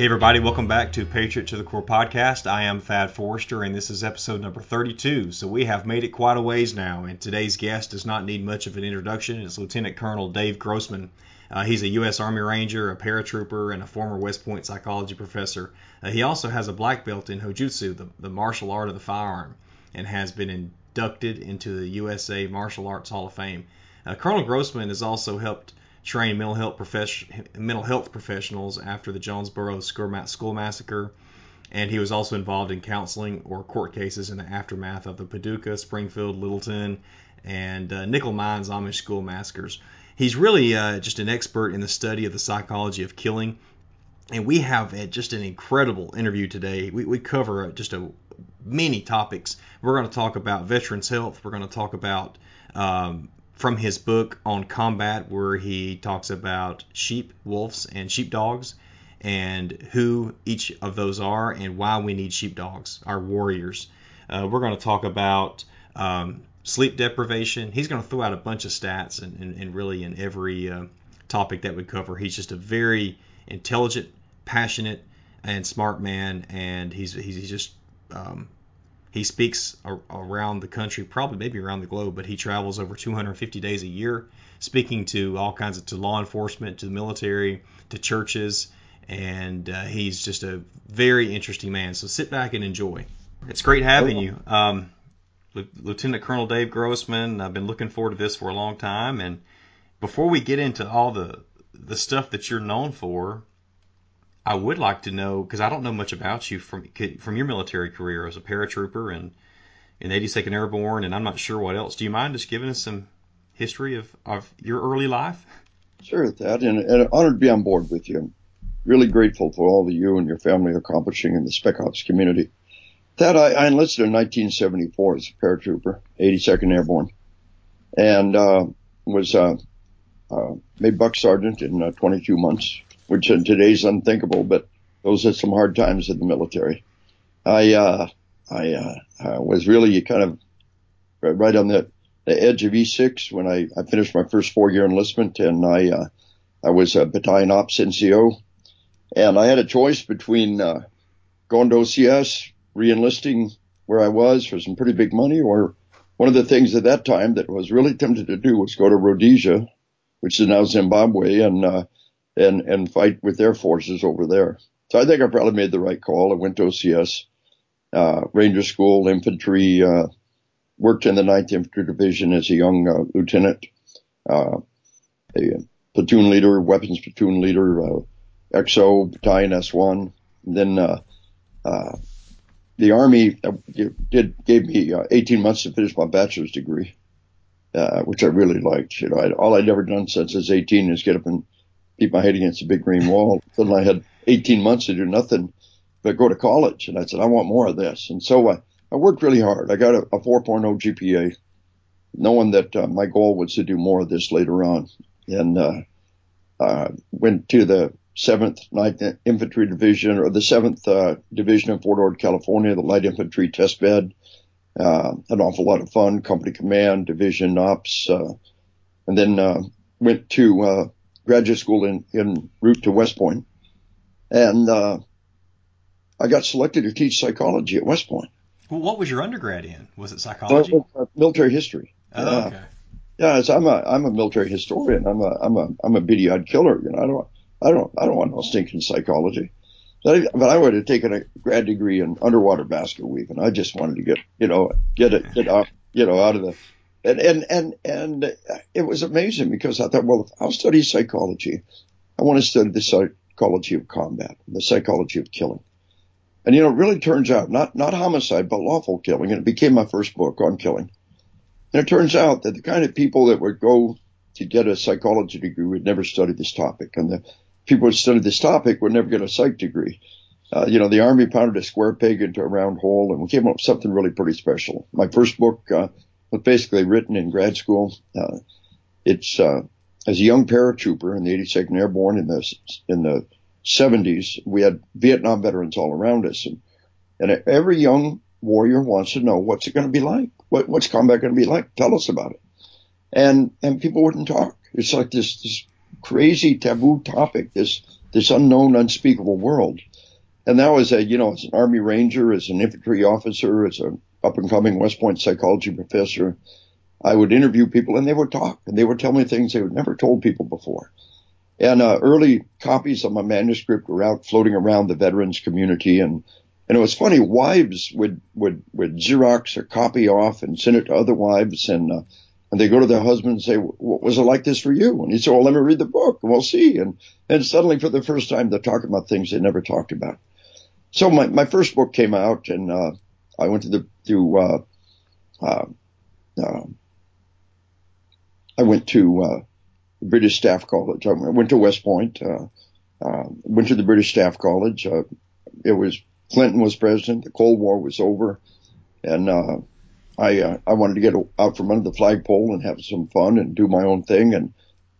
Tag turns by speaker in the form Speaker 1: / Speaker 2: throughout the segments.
Speaker 1: Hey, everybody, welcome back to Patriot to the Core podcast. I am Thad Forrester, and this is episode number 32. So, we have made it quite a ways now, and today's guest does not need much of an introduction. It's Lieutenant Colonel Dave Grossman. Uh, he's a U.S. Army Ranger, a paratrooper, and a former West Point psychology professor. Uh, he also has a black belt in Hojutsu, the, the martial art of the firearm, and has been inducted into the USA Martial Arts Hall of Fame. Uh, Colonel Grossman has also helped train mental health, mental health professionals after the Jonesboro school massacre, and he was also involved in counseling or court cases in the aftermath of the Paducah, Springfield, Littleton, and uh, Nickel Mines Amish school massacres. He's really uh, just an expert in the study of the psychology of killing. And we have just an incredible interview today. We, we cover just a many topics. We're going to talk about veterans' health. We're going to talk about um, from his book on combat, where he talks about sheep, wolves, and sheepdogs, and who each of those are, and why we need sheepdogs, our warriors. Uh, we're going to talk about um, sleep deprivation. He's going to throw out a bunch of stats, and, and, and really in every uh, topic that we cover, he's just a very intelligent, passionate, and smart man, and he's he's, he's just um, he speaks around the country, probably maybe around the globe, but he travels over 250 days a year, speaking to all kinds of to law enforcement, to the military, to churches, and uh, he's just a very interesting man. So sit back and enjoy. It's great having you, um, Lieutenant Colonel Dave Grossman. I've been looking forward to this for a long time, and before we get into all the the stuff that you're known for, I would like to know because I don't know much about you from from your military career as a paratrooper and in 82nd Airborne, and I'm not sure what else. Do you mind just giving us some history of, of your early life?
Speaker 2: Sure, Thad, and, and honored to be on board with you. Really grateful for all that you and your family are accomplishing in the Spec Ops community. That I, I enlisted in 1974 as a paratrooper, 82nd Airborne, and uh, was uh, uh, made buck sergeant in uh, 22 months which in today's unthinkable, but those are some hard times in the military. I, uh, I, uh, uh, was really kind of right on the, the edge of E6 when I, I finished my first four year enlistment and I, uh, I was a battalion ops NCO and I had a choice between, uh, going to OCS, reenlisting where I was for some pretty big money or one of the things at that time that was really tempted to do was go to Rhodesia, which is now Zimbabwe and, uh, and and fight with their forces over there. So I think I probably made the right call. I went to OCS, uh, Ranger School, infantry, uh, worked in the 9th Infantry Division as a young uh, lieutenant, uh, a platoon leader, weapons platoon leader, uh, XO, battalion S1. And then uh, the Army did gave me uh, 18 months to finish my bachelor's degree, which I really liked. You know, I, all I'd ever done since I was 18 is get up and beat my head against a big green wall. Then I had 18 months to do nothing but go to college. And I said, I want more of this. And so I, I worked really hard. I got a, a 4.0 GPA, knowing that uh, my goal was to do more of this later on. And, uh, uh, went to the 7th, 9th Infantry Division or the 7th, uh, Division in Fort Ord, California, the Light Infantry Test Bed. Uh, an awful lot of fun, company command, division ops, uh, and then, uh, went to, uh, graduate school in, in route to West Point. And, uh, I got selected to teach psychology at West Point.
Speaker 1: Well, what was your undergrad in? Was it psychology?
Speaker 2: Uh, military history.
Speaker 1: Oh, okay.
Speaker 2: Yeah, I'm a I'm a military historian. I'm a I'm a I'm a beady-eyed killer. You know, I don't I don't I don't want no stinking psychology. But I, but I would have taken a grad degree in underwater basket weaving. I just wanted to get you know get it get out you know out of the and, and, and, and it was amazing because I thought, well, if I'll study psychology, I want to study the psychology of combat, the psychology of killing. And you know, it really turns out not, not homicide, but lawful killing. And it became my first book on killing. And it turns out that the kind of people that would go to get a psychology degree would never study this topic. And the people who studied this topic would never get a psych degree. Uh, you know, the army pounded a square peg into a round hole and we came up with something really pretty special. My first book, uh, was basically written in grad school. Uh, it's uh, as a young paratrooper in the 82nd Airborne in the in the 70s, we had Vietnam veterans all around us, and, and every young warrior wants to know what's it going to be like. What, what's combat going to be like? Tell us about it. And and people wouldn't talk. It's like this this crazy taboo topic. This this unknown, unspeakable world. And now as a, you know, as an Army Ranger, as an infantry officer, as an up and coming West Point psychology professor, I would interview people and they would talk and they would tell me things they would never told people before. And uh, early copies of my manuscript were out floating around the veterans community and and it was funny, wives would, would, would Xerox a copy off and send it to other wives and, uh, and they go to their husband and say, what was it like this for you? And he said, well, let me read the book and we'll see. And, and suddenly for the first time, they're talking about things they never talked about. So my, my first book came out and, uh, I went to the, to, uh, uh, uh I went to, uh, British Staff College. I went to West Point, uh, uh, went to the British Staff College. Uh, it was Clinton was president. The Cold War was over, and uh, I uh, I wanted to get out from under the flagpole and have some fun and do my own thing. And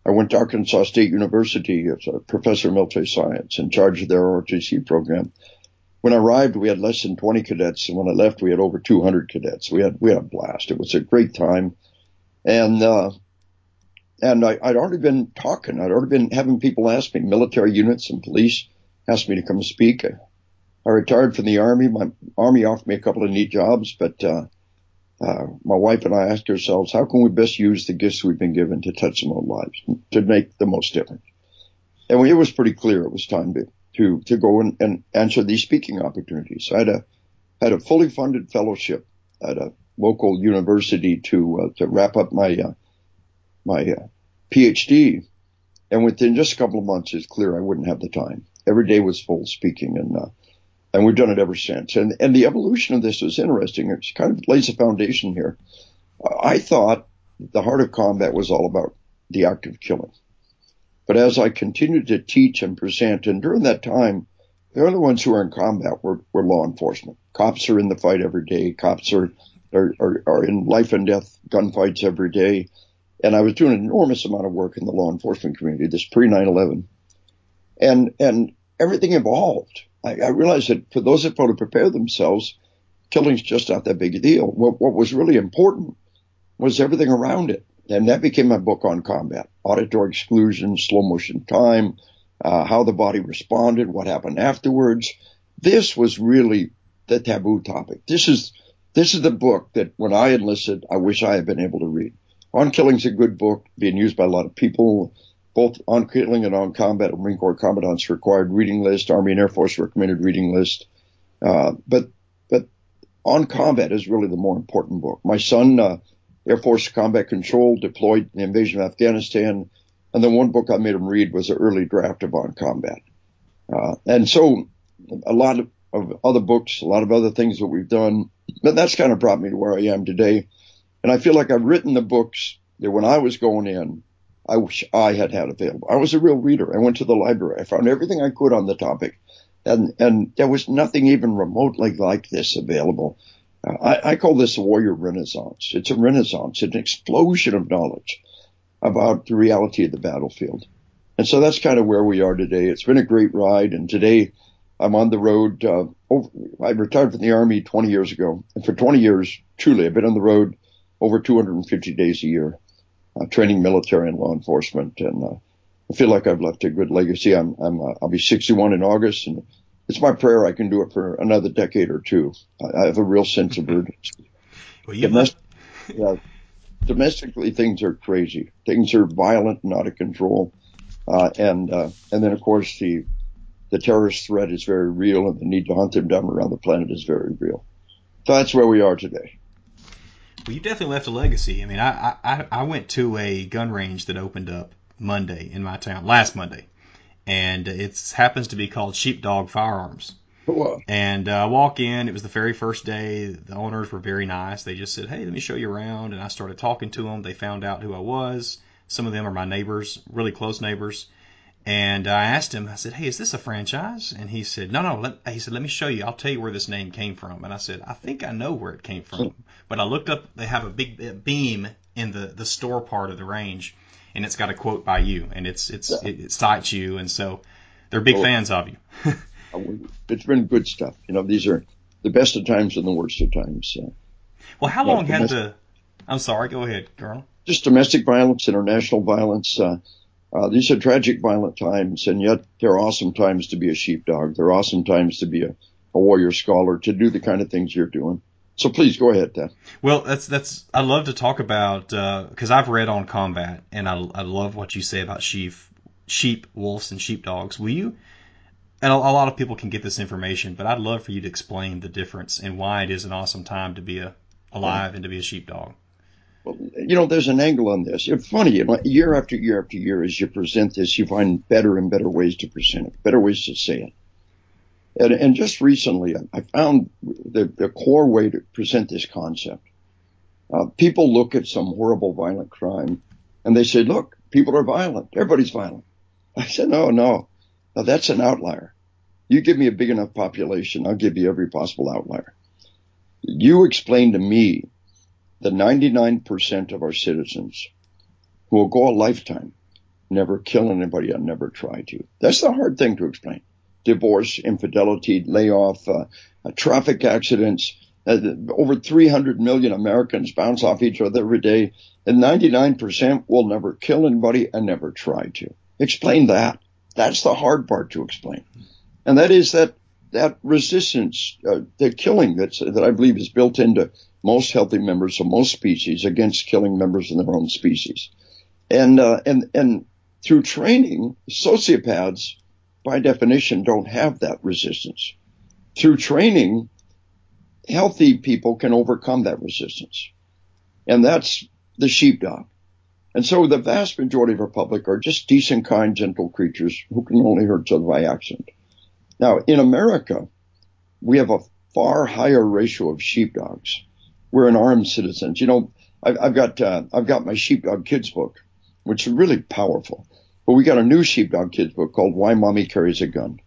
Speaker 2: I went to Arkansas State University as a professor of military science in charge of their ROTC program. When I arrived, we had less than 20 cadets, and when I left, we had over 200 cadets. We had we had a blast. It was a great time, and uh, and I, would already been talking. I'd already been having people ask me, military units and police asked me to come speak. I retired from the army. My army offered me a couple of neat jobs, but uh, uh, my wife and I asked ourselves, how can we best use the gifts we've been given to touch some lives, to make the most difference? And we, it was pretty clear it was time to to to go and, and answer these speaking opportunities. So I had a had a fully funded fellowship at a local university to uh, to wrap up my uh, my uh, PhD, and within just a couple of months, it's clear I wouldn't have the time. Every day was full speaking, and uh, and we've done it ever since. And and the evolution of this is interesting. It kind of lays a foundation here. I thought the heart of combat was all about the act of killing. But as I continued to teach and present, and during that time, the only ones who were in combat were, were law enforcement. Cops are in the fight every day. Cops are, are, are, are in life and death gunfights every day. And I was doing an enormous amount of work in the law enforcement community, this pre 9-11. And, and everything evolved. I, I realized that for those that want to prepare themselves, killing's just not that big a deal. What, what was really important was everything around it. And that became my book on combat, auditory exclusion, slow motion time, uh, how the body responded, what happened afterwards. This was really the taboo topic. This is, this is the book that when I enlisted, I wish I had been able to read. On Killing's a good book, being used by a lot of people both on killing and on combat. Marine Corps Commandant's required reading list, Army and Air Force recommended reading list. Uh, but but on combat is really the more important book. My son, uh, Air Force Combat Control, deployed in the invasion of Afghanistan, and the one book I made him read was an early draft of On Combat. Uh, and so a lot of, of other books, a lot of other things that we've done, but that's kind of brought me to where I am today. And I feel like I've written the books that when I was going in, I wish I had had available. I was a real reader. I went to the library. I found everything I could on the topic, and and there was nothing even remotely like this available. I, I call this a warrior renaissance. It's a renaissance, an explosion of knowledge about the reality of the battlefield. And so that's kind of where we are today. It's been a great ride, and today I'm on the road. Uh, over, I retired from the army 20 years ago, and for 20 years, truly, I've been on the road over 250 days a year uh, training military and law enforcement, and uh, I feel like I've left a good legacy. I'm, I'm uh, I'll be 61 in August, and it's my prayer I can do it for another decade or two. I, I have a real sense of urgency.
Speaker 1: well, you Domestic,
Speaker 2: yeah, domestically, things are crazy. Things are violent and out of control, uh, and uh, and then of course the the terrorist threat is very real, and the need to hunt them down around the planet is very real. So that's where we are today.
Speaker 1: Well, you definitely left a legacy. I mean, I, I I went to a gun range that opened up Monday in my town last Monday, and it happens to be called Sheepdog Firearms. And uh, I walk in. It was the very first day. The owners were very nice. They just said, "Hey, let me show you around." And I started talking to them. They found out who I was. Some of them are my neighbors, really close neighbors. And I asked him, I said, "Hey, is this a franchise?" And he said, "No, no." Let, he said, "Let me show you. I'll tell you where this name came from." And I said, "I think I know where it came from." But I looked up. They have a big beam in the the store part of the range, and it's got a quote by you, and it's it's yeah. it, it, cites you, and so they're big well, fans of you.
Speaker 2: it's been good stuff. You know, these are the best of times and the worst of times. Uh,
Speaker 1: well, how long had the? I'm sorry. Go ahead, Colonel.
Speaker 2: Just domestic violence, international violence. Uh, Uh, these are tragic, violent times, and yet they're awesome times to be a sheepdog. They're awesome times to be a, a warrior scholar, to do the kind of things you're doing. So please go ahead, Ted.
Speaker 1: Well, that's that's I love to talk about because uh, I've read on combat, and I, I love what you say about sheep, sheep, wolves, and sheepdogs. Will you? And a, a lot of people can get this information, but I'd love for you to explain the difference and why it is an awesome time to be a alive and to be a sheepdog.
Speaker 2: Well, you know, there's an angle on this. It's funny, you know, year after year after year, as you present this, you find better and better ways to present it, better ways to say it. And, and just recently, I found the, the core way to present this concept. Uh, people look at some horrible violent crime and they say, look, people are violent. Everybody's violent. I said, no, no, no, that's an outlier. You give me a big enough population, I'll give you every possible outlier. You explain to me the 99% of our citizens who will go a lifetime never kill anybody and never try to. That's the hard thing to explain divorce, infidelity, layoff, uh, uh, traffic accidents. Uh, over 300 million Americans bounce off each other every day, and 99% will never kill anybody and never try to. Explain that. That's the hard part to explain, and that is that that resistance, uh, the killing that's that I believe is built into most healthy members of most species against killing members in their own species, and uh, and and through training, sociopaths by definition, don't have that resistance. Through training, healthy people can overcome that resistance. And that's the sheepdog. And so the vast majority of our public are just decent, kind, gentle creatures who can only hurt each other by accident. Now, in America, we have a far higher ratio of sheepdogs. We're an armed citizens. You know, I've, I've got uh, I've got my sheepdog kids book, which is really powerful. But we got a new Sheepdog Kids book called Why Mommy Carries a Gun.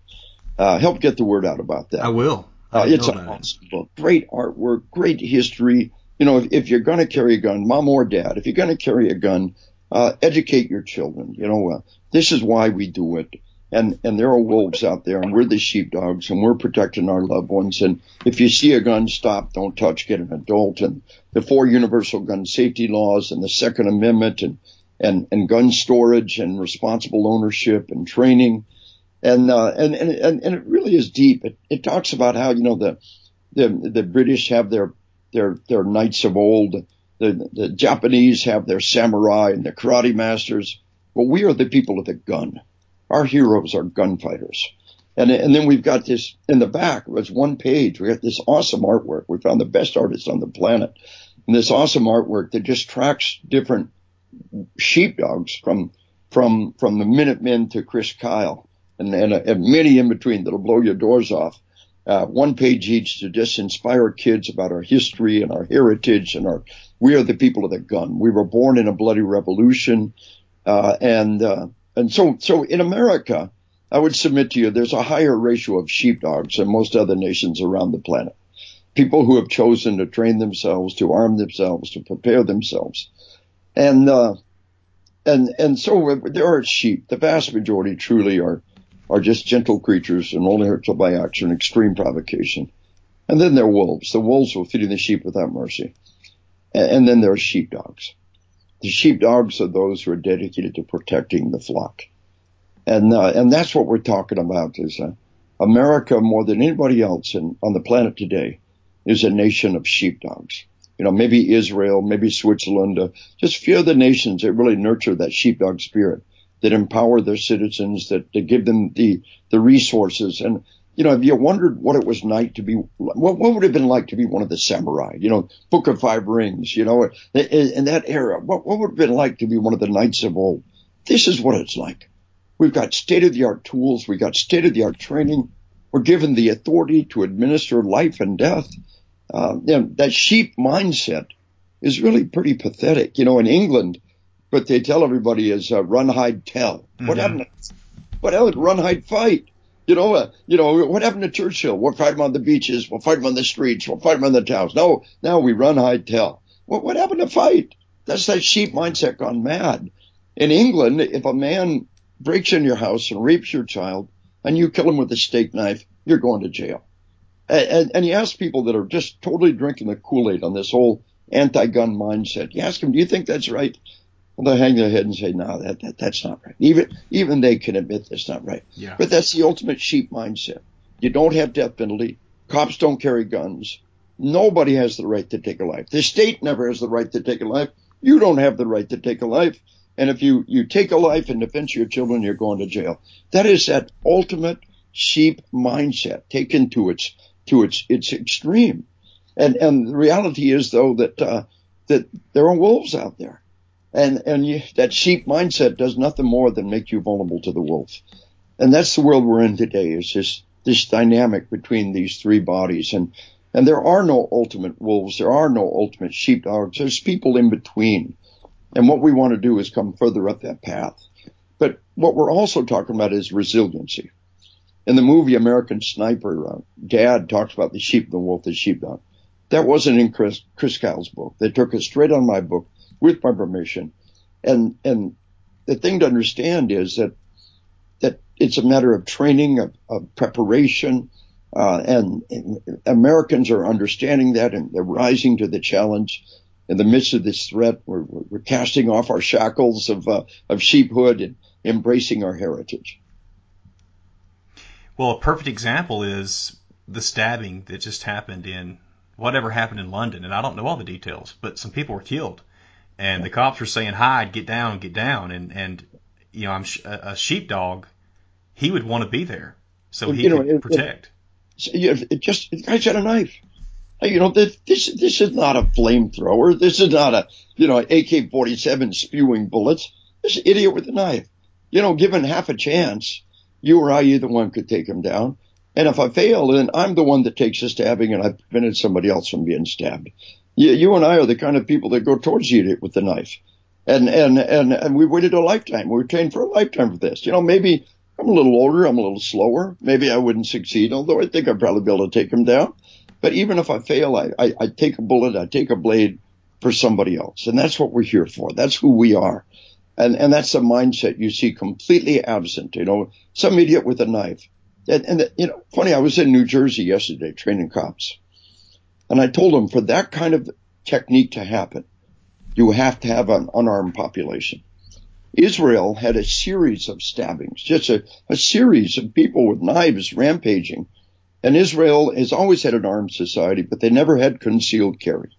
Speaker 2: Uh, help get the word out about that.
Speaker 1: I will.
Speaker 2: I uh, it's an awesome book. Great artwork, great history. You know, if, if you're going to carry a gun, mom or dad, if you're going to carry a gun, uh, educate your children. You know, uh, this is why we do it. And, and there are wolves out there and we're the sheepdogs and we're protecting our loved ones. And if you see a gun, stop, don't touch, get an adult and the four universal gun safety laws and the second amendment and and, and gun storage and responsible ownership and training. And, uh, and, and, and it really is deep. It, it talks about how, you know, the, the, the British have their, their, their knights of old. The, the Japanese have their samurai and their karate masters. But we are the people of the gun. Our heroes are gunfighters. And, and then we've got this in the back, it was one page. We got this awesome artwork. We found the best artists on the planet. And this awesome artwork that just tracks different sheepdogs from from from the Minutemen to Chris Kyle, and and, and many in between that'll blow your doors off. Uh, one page each to just inspire kids about our history and our heritage and our we are the people of the gun. We were born in a bloody revolution, uh, and uh, and so so in America, I would submit to you there's a higher ratio of sheepdogs than most other nations around the planet. People who have chosen to train themselves, to arm themselves, to prepare themselves and uh, and and so there are sheep. The vast majority truly are are just gentle creatures and only hurt by action, extreme provocation. And then there are wolves. The wolves will feed the sheep without mercy. And, and then there are sheepdogs. The sheepdogs are those who are dedicated to protecting the flock. And uh, and that's what we're talking about is uh, America more than anybody else in, on the planet today is a nation of sheepdogs you know, maybe Israel, maybe Switzerland, uh, just a few other nations that really nurture that sheepdog spirit, that empower their citizens, that, that give them the, the resources. And, you know, have you wondered what it was like to be, what, what would it have been like to be one of the samurai, you know, Book of Five Rings, you know, in, in that era, what, what would it have been like to be one of the knights of old? This is what it's like. We've got state of the art tools. We've got state of the art training. We're given the authority to administer life and death uh, you know, that sheep mindset is really pretty pathetic. You know, in England, what they tell everybody is uh, run, hide, tell. Mm-hmm. What happened? To, what happened? Run, hide, fight. You know, uh, you know what happened to Churchill? We'll fight him on the beaches. We'll fight him on the streets. We'll fight him on the towns. No, now we run, hide, tell. What, what happened to fight? That's that sheep mindset gone mad. In England, if a man breaks in your house and rapes your child, and you kill him with a steak knife, you're going to jail. And, and you ask people that are just totally drinking the Kool-Aid on this whole anti-gun mindset. You ask them, do you think that's right? Well, they hang their head and say, "No, that, that that's not right." Even even they can admit that's not right.
Speaker 1: Yeah.
Speaker 2: But that's the ultimate sheep mindset. You don't have death penalty. Cops don't carry guns. Nobody has the right to take a life. The state never has the right to take a life. You don't have the right to take a life. And if you, you take a life in defense of your children, you're going to jail. That is that ultimate sheep mindset taken to its, to its, its extreme. And, and the reality is though that, uh, that there are wolves out there. And, and you, that sheep mindset does nothing more than make you vulnerable to the wolf. And that's the world we're in today is this, this dynamic between these three bodies. And, and there are no ultimate wolves. There are no ultimate sheepdogs. There's people in between. And what we want to do is come further up that path. But what we're also talking about is resiliency. In the movie American Sniper, uh, Dad talks about the sheep, the wolf, the sheepdog. That wasn't in Chris, Chris Kyle's book. They took it straight on my book with my permission. And, and the thing to understand is that, that it's a matter of training, of, of preparation, uh, and, and, Americans are understanding that and they're rising to the challenge. In the midst of this threat, we're, we're casting off our shackles of, uh, of sheephood and embracing our heritage.
Speaker 1: Well, a perfect example is the stabbing that just happened in whatever happened in London, and I don't know all the details, but some people were killed, and the cops were saying hide, get down, get down, and and you know I'm a sheepdog, he would want to be there so he you know, could it, protect.
Speaker 2: It, it just the guy's got a knife. You know this this this is not a flamethrower. This is not a you know AK-47 spewing bullets. This idiot with a knife. You know, given half a chance, you or I either one could take him down. And if I fail, then I'm the one that takes the stabbing and I've prevented somebody else from being stabbed. You, you and I are the kind of people that go towards you with the knife. And, and, and, and we waited a lifetime. We were trained for a lifetime for this. You know, maybe I'm a little older. I'm a little slower. Maybe I wouldn't succeed, although I think I'd probably be able to take him down. But even if I fail, I, I, I take a bullet, I take a blade for somebody else. And that's what we're here for. That's who we are. And, and that's a mindset you see completely absent. You know, some idiot with a knife and, and, you know, funny, I was in New Jersey yesterday training cops. And I told them for that kind of technique to happen, you have to have an unarmed population. Israel had a series of stabbings, just a, a series of people with knives rampaging. And Israel has always had an armed society, but they never had concealed carry.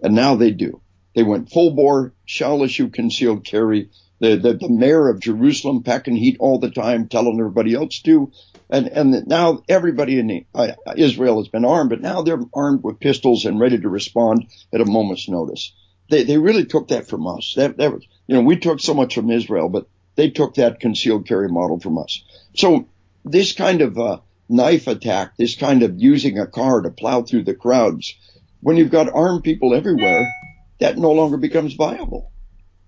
Speaker 2: And now they do. They went full bore, shall issue concealed carry. The, the, the mayor of Jerusalem packing heat all the time, telling everybody else to. And, and now everybody in the, uh, Israel has been armed, but now they're armed with pistols and ready to respond at a moment's notice. They, they really took that from us. That, that was, you know, we took so much from Israel, but they took that concealed carry model from us. So this kind of, uh, knife attack, this kind of using a car to plow through the crowds, when you've got armed people everywhere, that no longer becomes viable.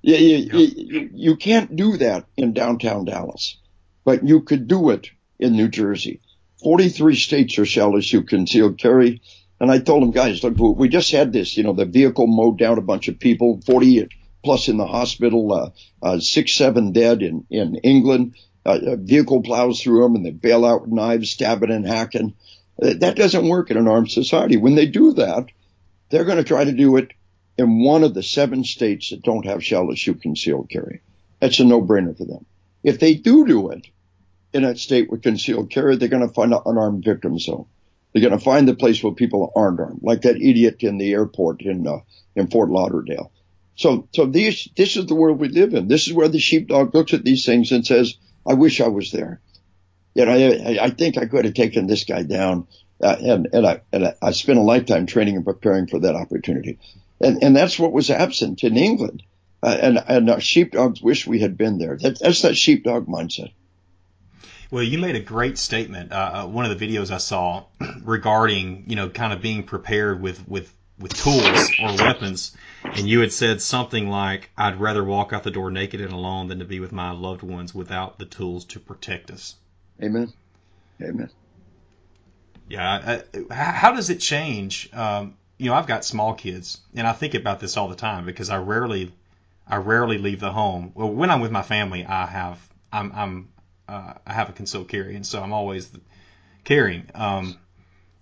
Speaker 2: You, you, you, you, can't do that in downtown Dallas, but you could do it in New Jersey. 43 states are shall issue concealed carry. And I told them, guys, look, we just had this, you know, the vehicle mowed down a bunch of people, 40 plus in the hospital, uh, uh, six, seven dead in, in England. Uh, a vehicle plows through them and they bail out with knives, stabbing and hacking. Uh, that doesn't work in an armed society. When they do that, they're going to try to do it in one of the seven states that don't have shall issue concealed carry. That's a no-brainer for them. If they do do it, in that state with concealed carry, they're going to find an unarmed victim zone. They're going to find the place where people aren't armed, like that idiot in the airport in uh, in Fort Lauderdale. So, so these, this is the world we live in. This is where the sheepdog looks at these things and says, "I wish I was there." You know, I, I think I could have taken this guy down, uh, and and I and I spent a lifetime training and preparing for that opportunity, and and that's what was absent in England, uh, and and our sheepdogs wish we had been there. That, that's that sheepdog mindset.
Speaker 1: Well, you made a great statement. Uh, uh one of the videos I saw regarding, you know, kind of being prepared with with with tools or weapons, and you had said something like, "I'd rather walk out the door naked and alone than to be with my loved ones without the tools to protect us."
Speaker 2: Amen. Amen.
Speaker 1: Yeah. Uh, how does it change? Um, you know, I've got small kids, and I think about this all the time because I rarely, I rarely leave the home. Well, when I'm with my family, I have, I'm, I'm uh, I have a concealed carry, and so I'm always carrying. Um,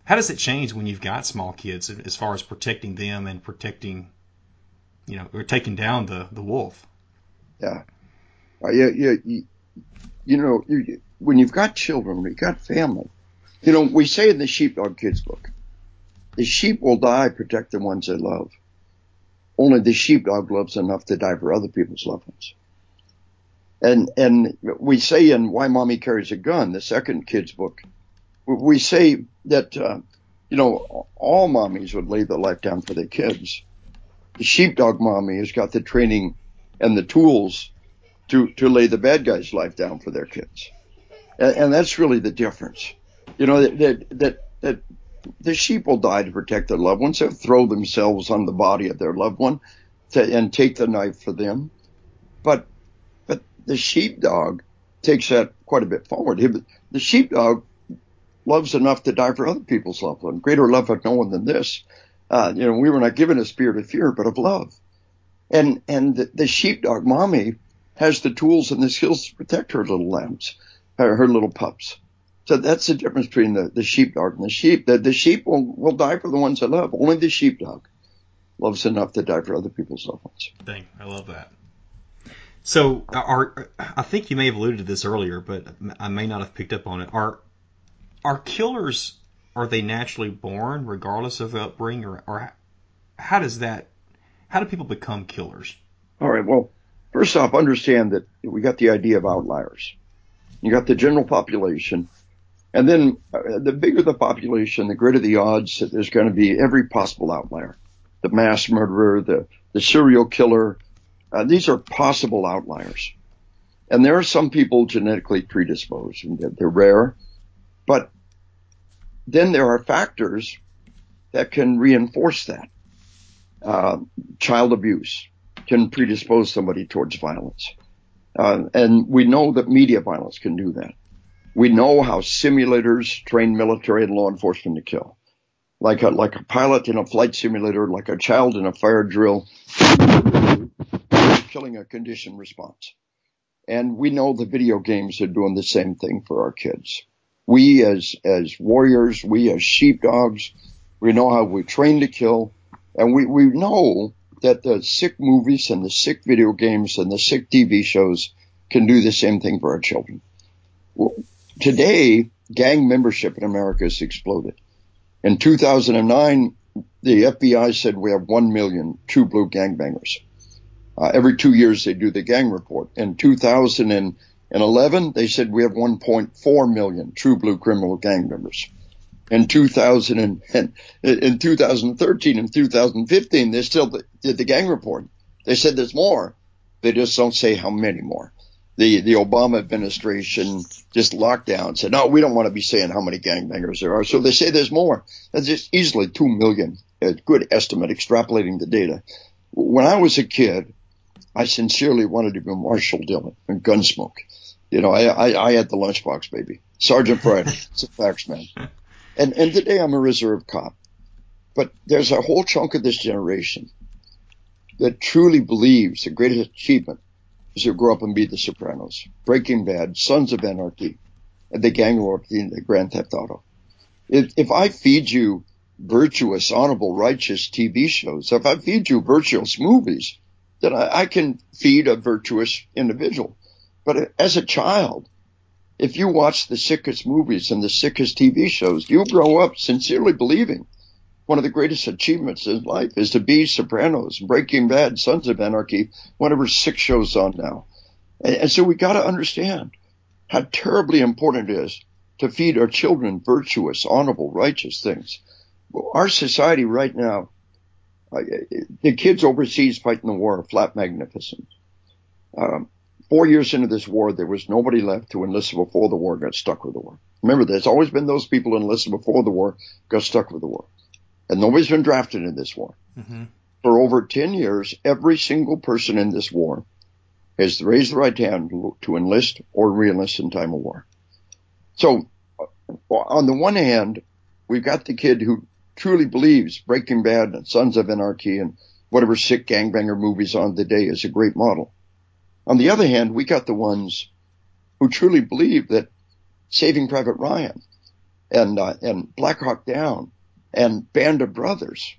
Speaker 1: how does it change when you've got small kids as far as protecting them and protecting, you know, or taking down the the wolf?
Speaker 2: Yeah. Uh, yeah, you, you, you know, you, when you've got children, you've got family. You know, we say in the Sheepdog Kids book, the sheep will die, protect the ones they love. Only the sheepdog loves enough to die for other people's loved ones. And, and we say in Why Mommy Carries a Gun, the second kids book, we say that, uh, you know, all mommies would lay their life down for their kids. The sheepdog mommy has got the training and the tools to, to lay the bad guy's life down for their kids. And, and that's really the difference. You know, that, that, that the sheep will die to protect their loved ones. They'll throw themselves on the body of their loved one to, and take the knife for them. But, but the sheepdog takes that quite a bit forward. The sheepdog loves enough to die for other people's loved one. Greater love of no one than this. Uh, you know, we were not given a spirit of fear, but of love. And, and the, the sheepdog mommy has the tools and the skills to protect her little lambs, her, her little pups. So that's the difference between the, the sheepdog and the sheep. The, the sheep will, will die for the ones they love. Only the sheepdog loves enough to die for other people's loved ones.
Speaker 1: Dang, I love that. So, uh, are I think you may have alluded to this earlier, but I may not have picked up on it. Are are killers are they naturally born regardless of upbringing, or, or how does that? How do people become killers?
Speaker 2: All right. Well, first off, understand that we got the idea of outliers. You got the general population, and then uh, the bigger the population, the greater the odds that there's going to be every possible outlier. The mass murderer, the, the serial killer. Uh, these are possible outliers. And there are some people genetically predisposed and they're rare, but then there are factors that can reinforce that. Uh, child abuse can predispose somebody towards violence. Uh, and we know that media violence can do that. We know how simulators train military and law enforcement to kill. Like a, like a pilot in a flight simulator, like a child in a fire drill, killing a conditioned response. And we know the video games are doing the same thing for our kids. We as, as warriors, we as sheepdogs, we know how we train to kill. And we, we know that the sick movies and the sick video games and the sick TV shows can do the same thing for our children. Today, gang membership in America has exploded. In 2009, the FBI said we have 1 million true blue gangbangers. Uh, every two years they do the gang report. In 2011, they said we have 1.4 million true blue criminal gang members. In 2000 and, and in 2013 and 2015, they still did the gang report. They said there's more. They just don't say how many more. The the Obama administration just locked down and said, no, we don't want to be saying how many gangbangers there are. So they say there's more. That's just easily two million. A good estimate, extrapolating the data. When I was a kid, I sincerely wanted to be Marshal Dillon and Gunsmoke. You know, I, I, I had the lunchbox baby. Sergeant Friday. it's a facts, man. And, and today I'm a reserve cop. But there's a whole chunk of this generation that truly believes the greatest achievement to grow up and be the Sopranos, Breaking Bad, Sons of Anarchy, the Gang Lord, the Grand Theft Auto. If, if I feed you virtuous, honorable, righteous TV shows, if I feed you virtuous movies, then I, I can feed a virtuous individual. But as a child, if you watch the sickest movies and the sickest TV shows, you grow up sincerely believing one of the greatest achievements in life is to be Sopranos, Breaking Bad, Sons of Anarchy, whatever six shows on now. And, and so we got to understand how terribly important it is to feed our children virtuous, honorable, righteous things. Our society right now, uh, the kids overseas fighting the war are flat magnificent. Um, four years into this war, there was nobody left who enlisted before the war got stuck with the war. Remember, there's always been those people enlisted before the war got stuck with the war. And nobody's been drafted in this war. Mm-hmm. For over 10 years, every single person in this war has raised the right hand to, to enlist or reenlist in time of war. So uh, on the one hand, we've got the kid who truly believes Breaking Bad and Sons of Anarchy and whatever sick gangbanger movies on the day is a great model. On the other hand, we got the ones who truly believe that Saving Private Ryan and uh, and Black Hawk Down and Band of Brothers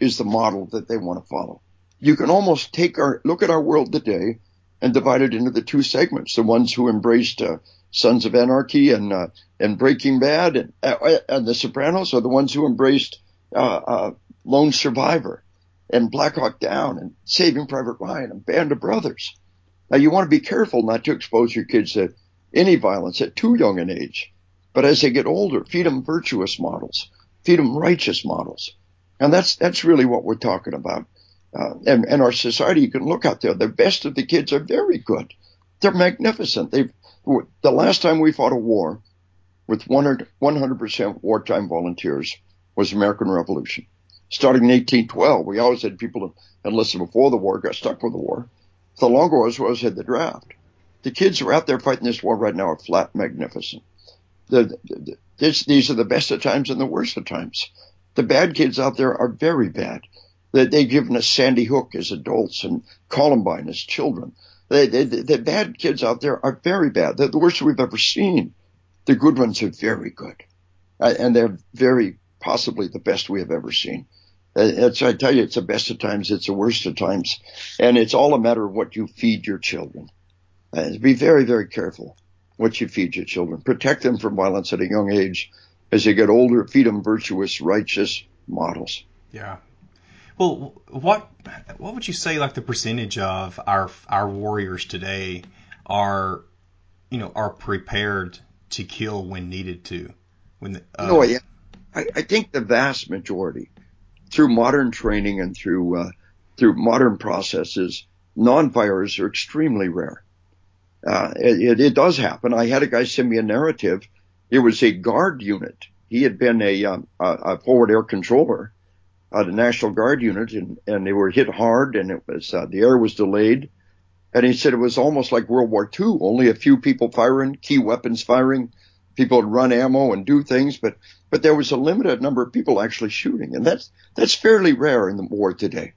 Speaker 2: is the model that they want to follow. You can almost take our look at our world today and divide it into the two segments: the ones who embraced uh, Sons of Anarchy and uh, and Breaking Bad and, uh, and The Sopranos, or the ones who embraced uh, uh, Lone Survivor and Black Hawk Down and Saving Private Ryan and Band of Brothers. Now you want to be careful not to expose your kids to any violence at too young an age, but as they get older, feed them virtuous models, feed them righteous models, and that's that's really what we're talking about. Uh, and, and our society, you can look out there. The best of the kids are very good. They're magnificent. They've the last time we fought a war with 100 percent wartime volunteers was American Revolution. Starting in 1812, we always had people enlisted before the war, got stuck with the war. The longer was, was had the draft. The kids who are out there fighting this war right now are flat magnificent. The, the, this, these are the best of times and the worst of times. The bad kids out there are very bad. They, they've given us Sandy Hook as adults and Columbine as children. They, they, the bad kids out there are very bad. They're the worst we've ever seen. The good ones are very good. Uh, and they're very possibly the best we have ever seen. Uh, it's, I tell you, it's the best of times, it's the worst of times. And it's all a matter of what you feed your children. Uh, be very, very careful what you feed your children. Protect them from violence at a young age. As they get older, feed them virtuous, righteous models.
Speaker 1: Yeah. Well, what what would you say like the percentage of our our warriors today are, you know, are prepared to kill when needed to? When the,
Speaker 2: uh, no, yeah, I, I think the vast majority, through modern training and through uh, through modern processes, non-firers are extremely rare. Uh, it, it, does happen. I had a guy send me a narrative. It was a guard unit. He had been a, um, a forward air controller at a National Guard unit, and, and they were hit hard, and it was uh, the air was delayed. And he said it was almost like World War II, only a few people firing, key weapons firing. People would run ammo and do things, but but there was a limited number of people actually shooting, and that's that's fairly rare in the war today.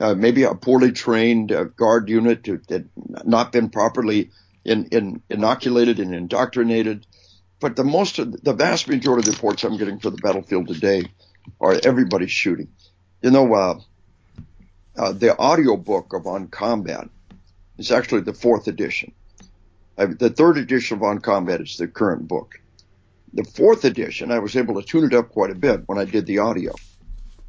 Speaker 2: Uh, maybe a poorly trained uh, guard unit that not been properly in, in inoculated and indoctrinated. But the most, of, the vast majority of the reports I'm getting for the battlefield today are everybody shooting. You know, uh, uh, the audio book of On Combat is actually the fourth edition. I, the third edition of On Combat is the current book. The fourth edition, I was able to tune it up quite a bit when I did the audio.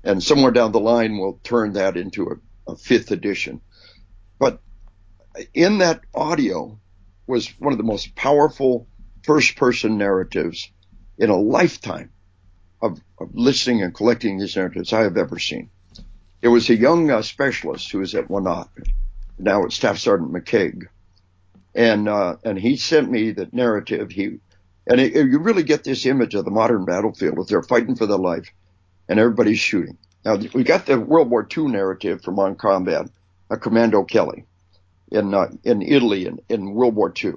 Speaker 2: And somewhere down the line, we'll turn that into a, a fifth edition. But in that audio, was one of the most powerful first person narratives in a lifetime of, of, listening and collecting these narratives I have ever seen. It was a young uh, specialist who was at Wanat. Now it's Staff Sergeant McKaig. And, uh, and he sent me the narrative. He, and it, it, you really get this image of the modern battlefield if they're fighting for their life and everybody's shooting. Now we got the World War II narrative from On Combat, a Commando Kelly in uh, in Italy in, in World War II.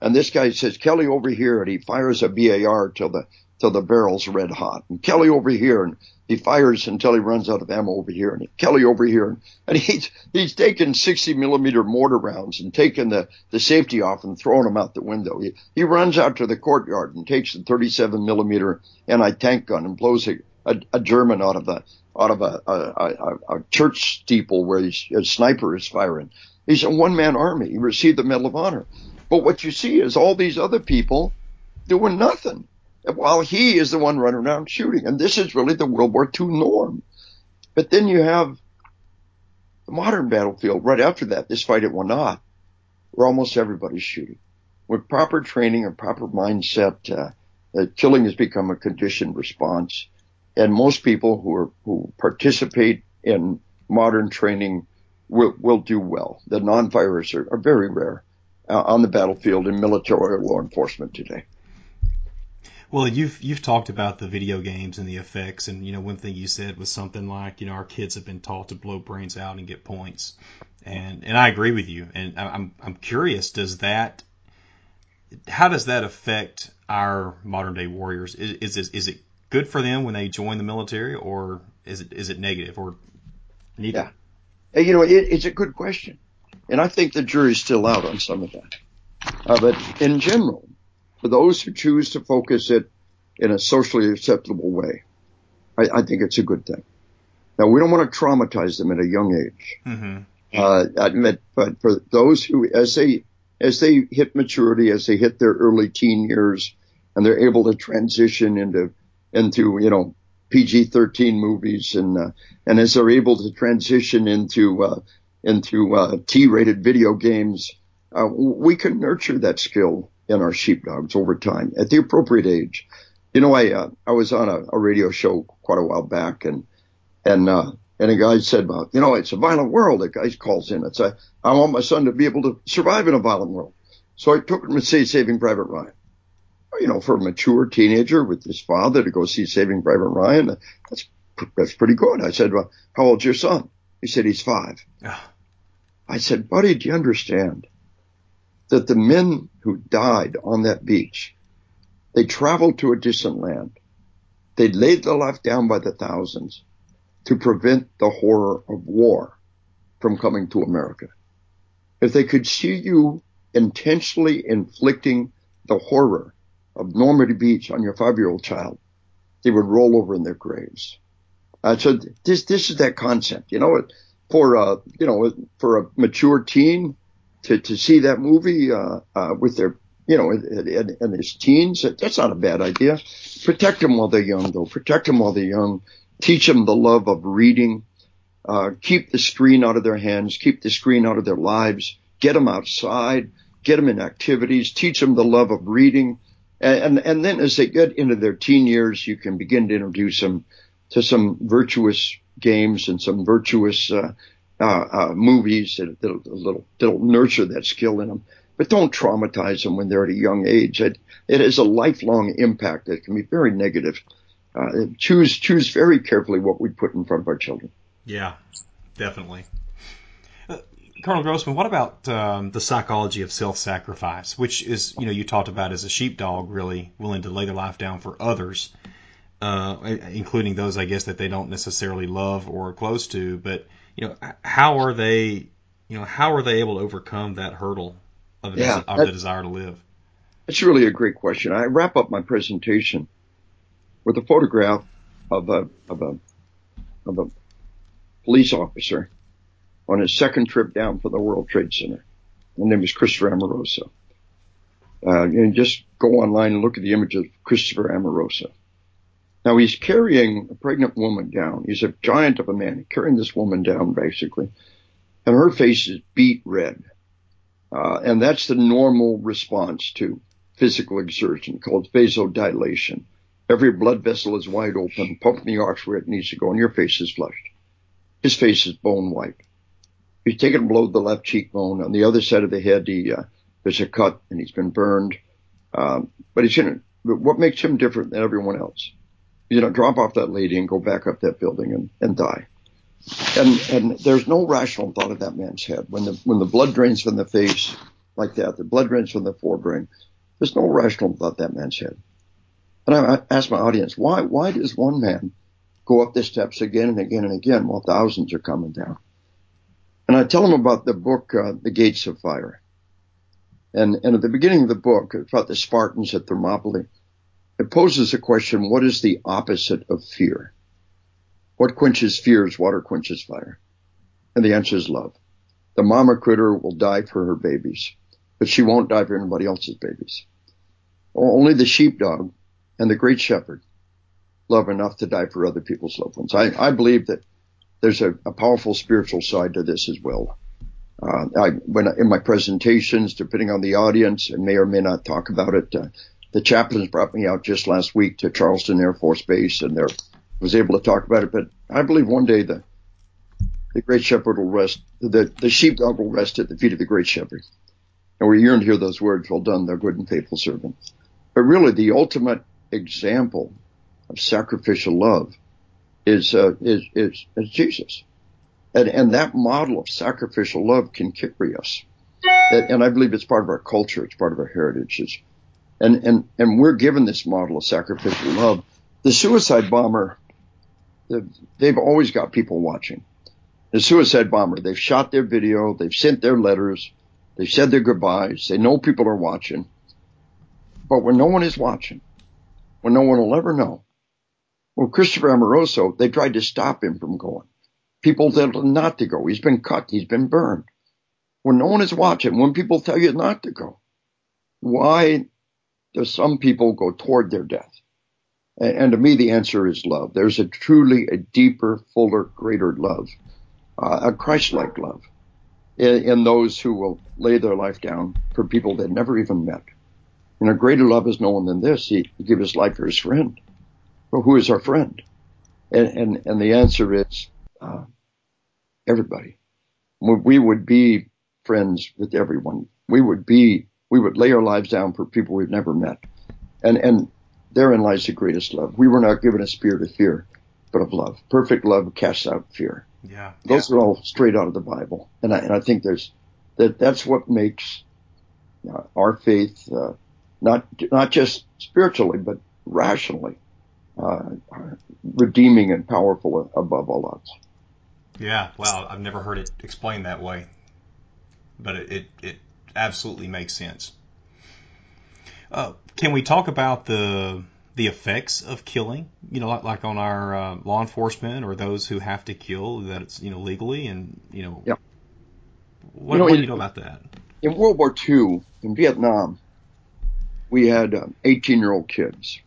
Speaker 2: And this guy says Kelly over here, and he fires a BAR till the till the barrel's red hot. And Kelly over here, and he fires until he runs out of ammo over here. And Kelly over here, and and he's he's taking 60 millimeter mortar rounds and taking the the safety off and throwing them out the window. He he runs out to the courtyard and takes the 37 millimeter anti tank gun and blows a, a, a German out of a out of a, a, a, a church steeple where a sniper is firing. He's a one man army. He received the Medal of Honor. But what you see is all these other people doing nothing while he is the one running around shooting. And this is really the World War II norm. But then you have the modern battlefield right after that, this fight at Wanat, where almost everybody's shooting. With proper training and proper mindset, uh, uh, killing has become a conditioned response. And most people who are, who participate in modern training will, will do well. The non-fighters are, are very rare uh, on the battlefield in military or law enforcement today.
Speaker 1: Well, you've you've talked about the video games and the effects, and you know one thing you said was something like, you know, our kids have been taught to blow brains out and get points, and and I agree with you. And I'm I'm curious, does that how does that affect our modern day warriors? Is is is, is it good for them when they join the military, or is it is it negative or neither?
Speaker 2: Yeah. You know, it, it's a good question. And I think the jury's still out on some of that. Uh, but in general, for those who choose to focus it in a socially acceptable way, I, I think it's a good thing. Now, we don't want to traumatize them at a young age. Mm-hmm. Uh, admit, but for those who, as they, as they hit maturity, as they hit their early teen years, and they're able to transition into, into, you know, PG-13 movies and, uh, and as they're able to transition into, uh, into, uh, T-rated video games, uh, we can nurture that skill in our sheepdogs over time at the appropriate age. You know, I, I was on a, a radio show quite a while back and, and, uh, and a guy said, well, you know, it's a violent world. A guy calls in and says, I want my son to be able to survive in a violent world. So I took him to see Saving Private Ryan. You know, for a mature teenager with his father to go see Saving Private Ryan, that's, that's pretty good. I said, well, how old's your son? He said, he's five. I said, buddy, do you understand that the men who died on that beach, they traveled to a distant land. They laid their life down by the thousands to prevent the horror of war from coming to America. If they could see you intentionally inflicting the horror of Normandy Beach on your five-year-old child, they would roll over in their graves. Uh, so this this is that concept, you know, for uh, you know, for a mature teen to to see that movie uh, uh, with their you know, in his teens, that's not a bad idea. Protect them while they're young, though. Protect them while they're young teach them the love of reading, uh, keep the screen out of their hands, keep the screen out of their lives, get them outside, get them in activities, teach them the love of reading. And, and, then as they get into their teen years, you can begin to introduce them to some virtuous games and some virtuous, uh, uh, uh, movies that, that'll, that'll, nurture that skill in them. But don't traumatize them when they're at a young age. It, it has a lifelong impact that can be very negative uh, choose choose very carefully what we put in front of our children.
Speaker 1: Yeah, definitely. Colonel Grossman, what about um, the psychology of self-sacrifice, which is, you know, you talked about as a sheepdog, really willing to lay their life down for others, uh, including those, I guess, that they don't necessarily love or are close to. But you know, how are they, you know, how are they able to overcome that hurdle of, yeah, of the desire to live?
Speaker 2: That's really a great question. I wrap up my presentation with a photograph of a of a of a police officer on his second trip down from the World Trade Center. His name is Christopher Amoroso. Uh, and just go online and look at the image of Christopher Amoroso. Now he's carrying a pregnant woman down. He's a giant of a man carrying this woman down basically, and her face is beet red. Uh, and that's the normal response to physical exertion called vasodilation. Every blood vessel is wide open, pumping the arch where it needs to go, and your face is flushed. His face is bone white. He's taken below the left cheekbone. On the other side of the head, he, uh, there's a cut and he's been burned. Um, but he's in what makes him different than everyone else? You know, drop off that lady and go back up that building and, and die. And, and there's no rational thought in that man's head. When the, when the blood drains from the face like that, the blood drains from the forebrain, there's no rational thought that man's head. And I ask my audience, why, why does one man go up the steps again and again and again while thousands are coming down? And I tell them about the book, uh, The Gates of Fire. And, and at the beginning of the book, about the Spartans at Thermopylae. It poses a question, what is the opposite of fear? What quenches fear fears? Water quenches fire. And the answer is love. The mama critter will die for her babies, but she won't die for anybody else's babies. Only the sheepdog and the great shepherd love enough to die for other people's loved ones. I, I believe that there's a, a, powerful spiritual side to this as well. Uh, I, when in my presentations, depending on the audience, and may or may not talk about it, uh, the chaplains brought me out just last week to Charleston Air Force Base, and there was able to talk about it. But I believe one day the the great shepherd will rest, the the sheepdog will rest at the feet of the great shepherd, and we yearn to hear those words, "Well done, thou good and faithful servant." But really, the ultimate example of sacrificial love is, uh, is, is, is Jesus. And, and that model of sacrificial love can carry us. And I believe it's part of our culture. It's part of our heritage. It's, and, and, and we're given this model of sacrificial love. The suicide bomber, they've always got people watching. The suicide bomber, they've shot their video, they've sent their letters, they've said their goodbyes, they know people are watching. But when no one is watching, when no one will ever know. Well, Christopher Amoroso, they tried to stop him from going. people tell him not to go. He's been cut. He's been burned. When no one is watching, when people tell you not to go, why do some people go toward their death? And to me, the answer is love. There's a truly a deeper, fuller, greater love, uh, a Christ-like love in, in, those who will lay their life down for people they've never even met. And a greater love is no one than this. He, he gave his life for his friend. Well, who is our friend? And, and, and the answer is, uh, everybody. We would be friends with everyone. We would be, we would lay our lives down for people we've never met. And, and therein lies the greatest love. We were not given a spirit of fear, but of love. Perfect love casts out fear.
Speaker 1: Yeah.
Speaker 2: Those
Speaker 1: yeah.
Speaker 2: are all straight out of the Bible. And I, and I think there's, that, that's what makes uh, our faith, uh, not, not just spiritually, but rationally, redeeming and powerful above all odds.
Speaker 1: Yeah, wow, I've never heard it explained that way, but it it, it absolutely makes sense. Uh, can we talk about the the effects of killing? You know, like, like on our uh, law enforcement or those who have to kill that it's you know legally and you know.
Speaker 2: Yeah.
Speaker 1: What, you know, what do you know about that?
Speaker 2: In World War II, in Vietnam, we had 18 um, year old kids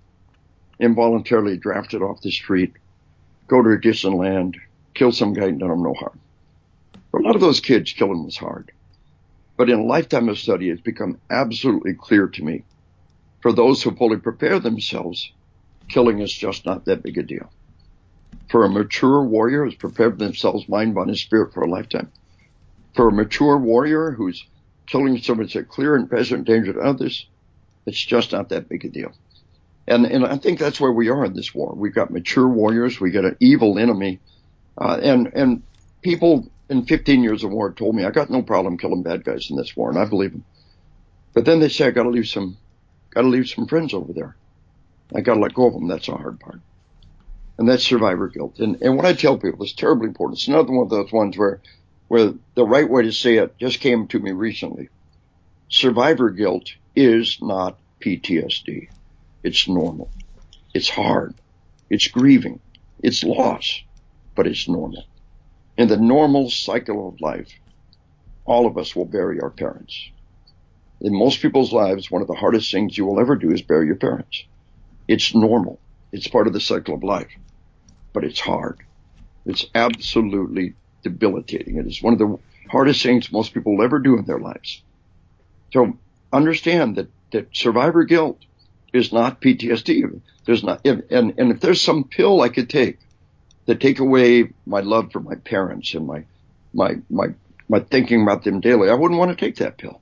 Speaker 2: involuntarily drafted off the street, go to a distant land, kill some guy and done him no harm. For a lot of those kids, killing was hard. But in a lifetime of study, it's become absolutely clear to me for those who fully prepare themselves, killing is just not that big a deal. For a mature warrior who's prepared themselves mind, body, and spirit for a lifetime, for a mature warrior who's killing someone that's a clear and present danger to others, it's just not that big a deal. And, and I think that's where we are in this war. We've got mature warriors. We got an evil enemy uh, and, and people in 15 years of war told me, I got no problem killing bad guys in this war, and I believe them. But then they say, I gotta leave some, gotta leave some friends over there. I gotta let go of them. That's the hard part. And that's survivor guilt. And, and what I tell people is terribly important. It's another one of those ones where, where the right way to say it just came to me recently. Survivor guilt is not PTSD. It's normal. It's hard. It's grieving. It's loss but it's normal. In the normal cycle of life, all of us will bury our parents. In most people's lives, one of the hardest things you will ever do is bury your parents. It's normal. It's part of the cycle of life, but it's hard. It's absolutely debilitating. It is one of the hardest things most people will ever do in their lives. So understand that, that survivor guilt is not PTSD. There's not, and, and if there's some pill I could take that take away my love for my parents and my my my my thinking about them daily. I wouldn't want to take that pill.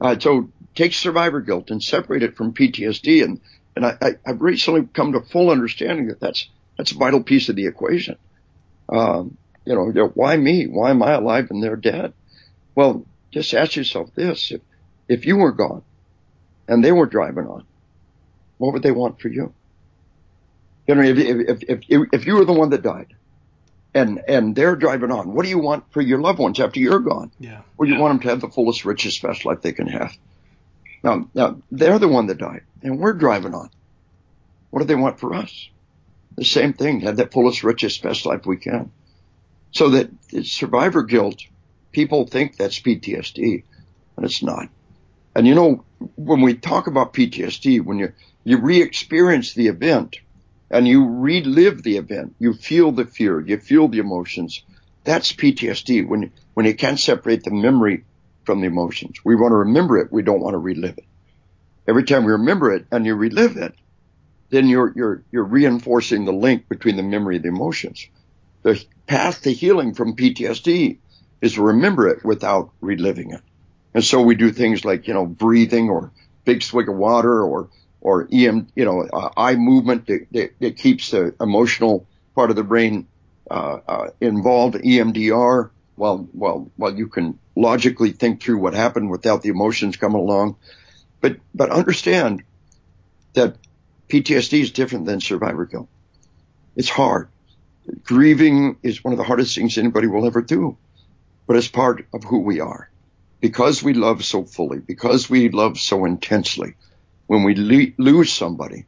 Speaker 2: Uh, so take survivor guilt and separate it from PTSD. And and I, I, have recently come to full understanding that that's that's a vital piece of the equation. Um, you know, why me? Why am I alive and they're dead? Well, just ask yourself this: if if you were gone and they were driving on, what would they want for you? You know, if, if, if, if you were the one that died and, and they're driving on, what do you want for your loved ones after you're gone?
Speaker 1: Yeah.
Speaker 2: Well, you want them to have the fullest, richest, best life they can have. Now, now they're the one that died and we're driving on. What do they want for us? The same thing, have that fullest, richest, best life we can. So that survivor guilt, people think that's PTSD and it's not. And you know, when we talk about PTSD, when you, you re-experience the event, and you relive the event. You feel the fear. You feel the emotions. That's PTSD when, when you can't separate the memory from the emotions. We want to remember it. We don't want to relive it. Every time we remember it and you relive it, then you're, you're, you're reinforcing the link between the memory and the emotions. The path to healing from PTSD is to remember it without reliving it. And so we do things like, you know, breathing or big swig of water or or EM, you know, uh, eye movement that, that, that, keeps the emotional part of the brain uh, uh, involved, EMDR, while while while you can logically think through what happened without the emotions coming along. But but understand that PTSD is different than survivor guilt. It's hard. Grieving is one of the hardest things anybody will ever do, but it's part of who we are. Because we love so fully, because we love so intensely, when we le- lose somebody,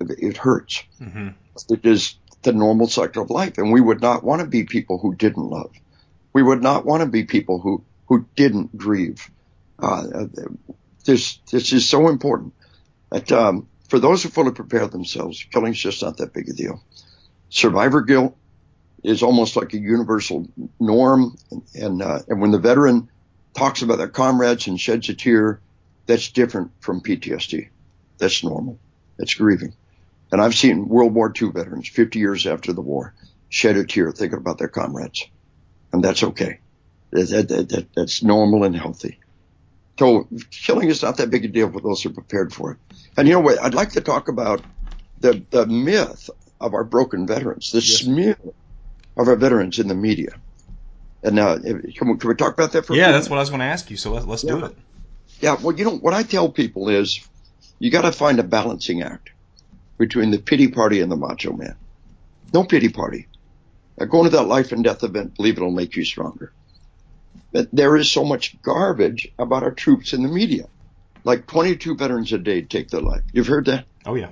Speaker 2: it hurts. Mm-hmm. It is the normal cycle of life. And we would not want to be people who didn't love. We would not want to be people who, who didn't grieve. Uh, this, this is so important that, um, for those who fully prepare themselves, killing's just not that big a deal. Survivor guilt is almost like a universal norm. And, and, uh, and when the veteran talks about their comrades and sheds a tear, that's different from PTSD. That's normal. That's grieving. And I've seen World War II veterans 50 years after the war shed a tear thinking about their comrades. And that's okay. That, that, that, that's normal and healthy. So killing is not that big a deal for those who are prepared for it. And you know what? I'd like to talk about the, the myth of our broken veterans, the yes. smear of our veterans in the media. And now, eh, can we, can we talk about that for
Speaker 1: yeah, that's what I was going to ask you. So let's, let's
Speaker 2: yeah.
Speaker 1: do it.
Speaker 2: Yeah. Well, you know, what I tell people is you got to find a balancing act between the pity party and the macho man. No pity party. Now, going to that life and death event, believe it'll make you stronger. But there is so much garbage about our troops in the media. Like 22 veterans a day take their life. You've heard that?
Speaker 1: Oh yeah.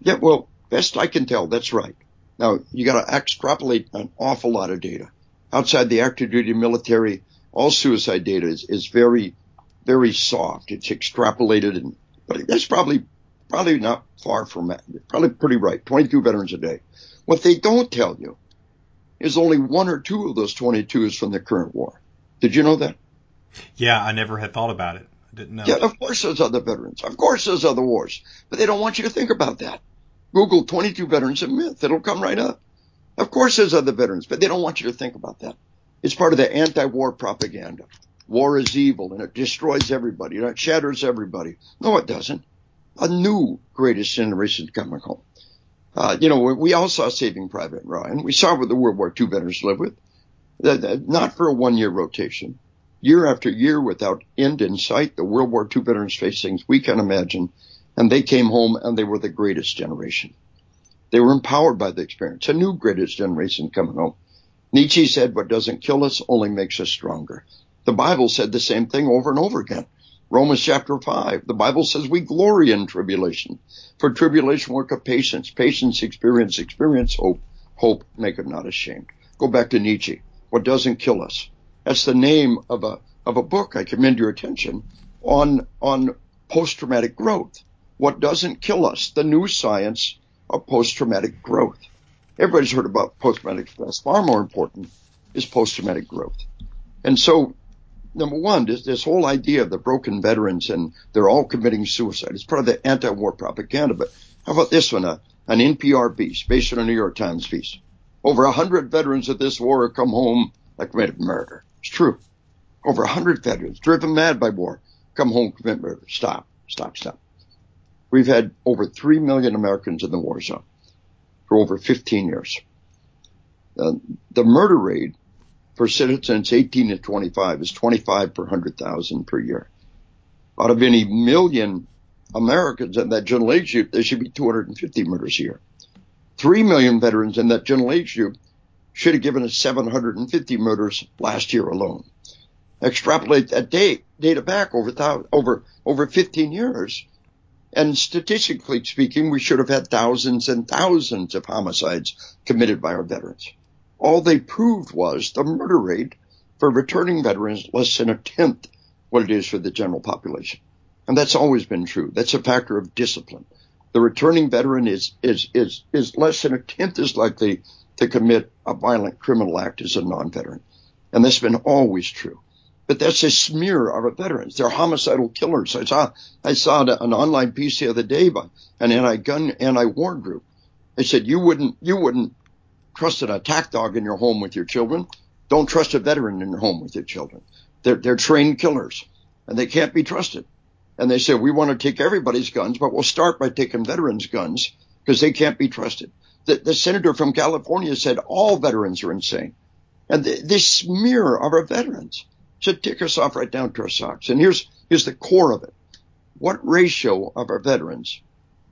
Speaker 2: Yeah. Well, best I can tell, that's right. Now you got to extrapolate an awful lot of data. Outside the active duty military, all suicide data is, is very, very soft. It's extrapolated and, but that's probably probably not far from that. Probably pretty right. 22 veterans a day. What they don't tell you is only one or two of those 22 is from the current war. Did you know that?
Speaker 1: Yeah, I never had thought about it. I didn't know.
Speaker 2: Yeah, of course there's other veterans. Of course there's other wars. But they don't want you to think about that. Google 22 veterans of myth. It'll come right up. Of course there's other veterans, but they don't want you to think about that. It's part of the anti-war propaganda. War is evil and it destroys everybody and it shatters everybody. No, it doesn't a new greatest generation coming home. Uh, you know, we all saw Saving Private Ryan. We saw what the World War II veterans live with. Not for a one year rotation. Year after year without end in sight, the World War II veterans faced things we can't imagine. And they came home and they were the greatest generation. They were empowered by the experience. A new greatest generation coming home. Nietzsche said what doesn't kill us only makes us stronger. The Bible said the same thing over and over again. Romans chapter 5. The Bible says we glory in tribulation. For tribulation work of patience. Patience experience, experience hope. Hope make it not ashamed. Go back to Nietzsche. What doesn't kill us. That's the name of a, of a book I commend your attention on, on post-traumatic growth. What doesn't kill us. The new science of post-traumatic growth. Everybody's heard about post-traumatic stress. Far more important is post-traumatic growth. And so number one, this, this whole idea of the broken veterans and they're all committing suicide. It's part of the anti-war propaganda. But how about this one? Uh, an NPR piece based on a New York Times piece. Over a hundred veterans of this war have come home that committed murder. It's true. Over a hundred veterans driven mad by war come home commit murder. Stop, stop, stop. We've had over three million Americans in the war zone for over 15 years. Uh, the murder rate for citizens 18 to 25 is 25 per 100,000 per year. Out of any million Americans in that general age group, there should be 250 murders a year. Three million veterans in that general age group should have given us 750 murders last year alone. Extrapolate that date, data back over, over, over 15 years. And statistically speaking, we should have had thousands and thousands of homicides committed by our veterans all they proved was the murder rate for returning veterans less than a tenth what it is for the general population. And that's always been true. That's a factor of discipline. The returning veteran is, is, is, is less than a tenth as likely to commit a violent criminal act as a non-veteran. And that's been always true. But that's a smear of our veterans. They're homicidal killers. I saw, I saw an online piece the other day by an anti-gun, anti-war group. They said you wouldn't, you wouldn't trust an attack dog in your home with your children. Don't trust a veteran in your home with your children. They're, they're trained killers and they can't be trusted. And they said we want to take everybody's guns, but we'll start by taking veterans' guns because they can't be trusted. The, the, senator from California said all veterans are insane. And the, this smear of our veterans should tick us off right down to our socks. And here's, here's the core of it. What ratio of our veterans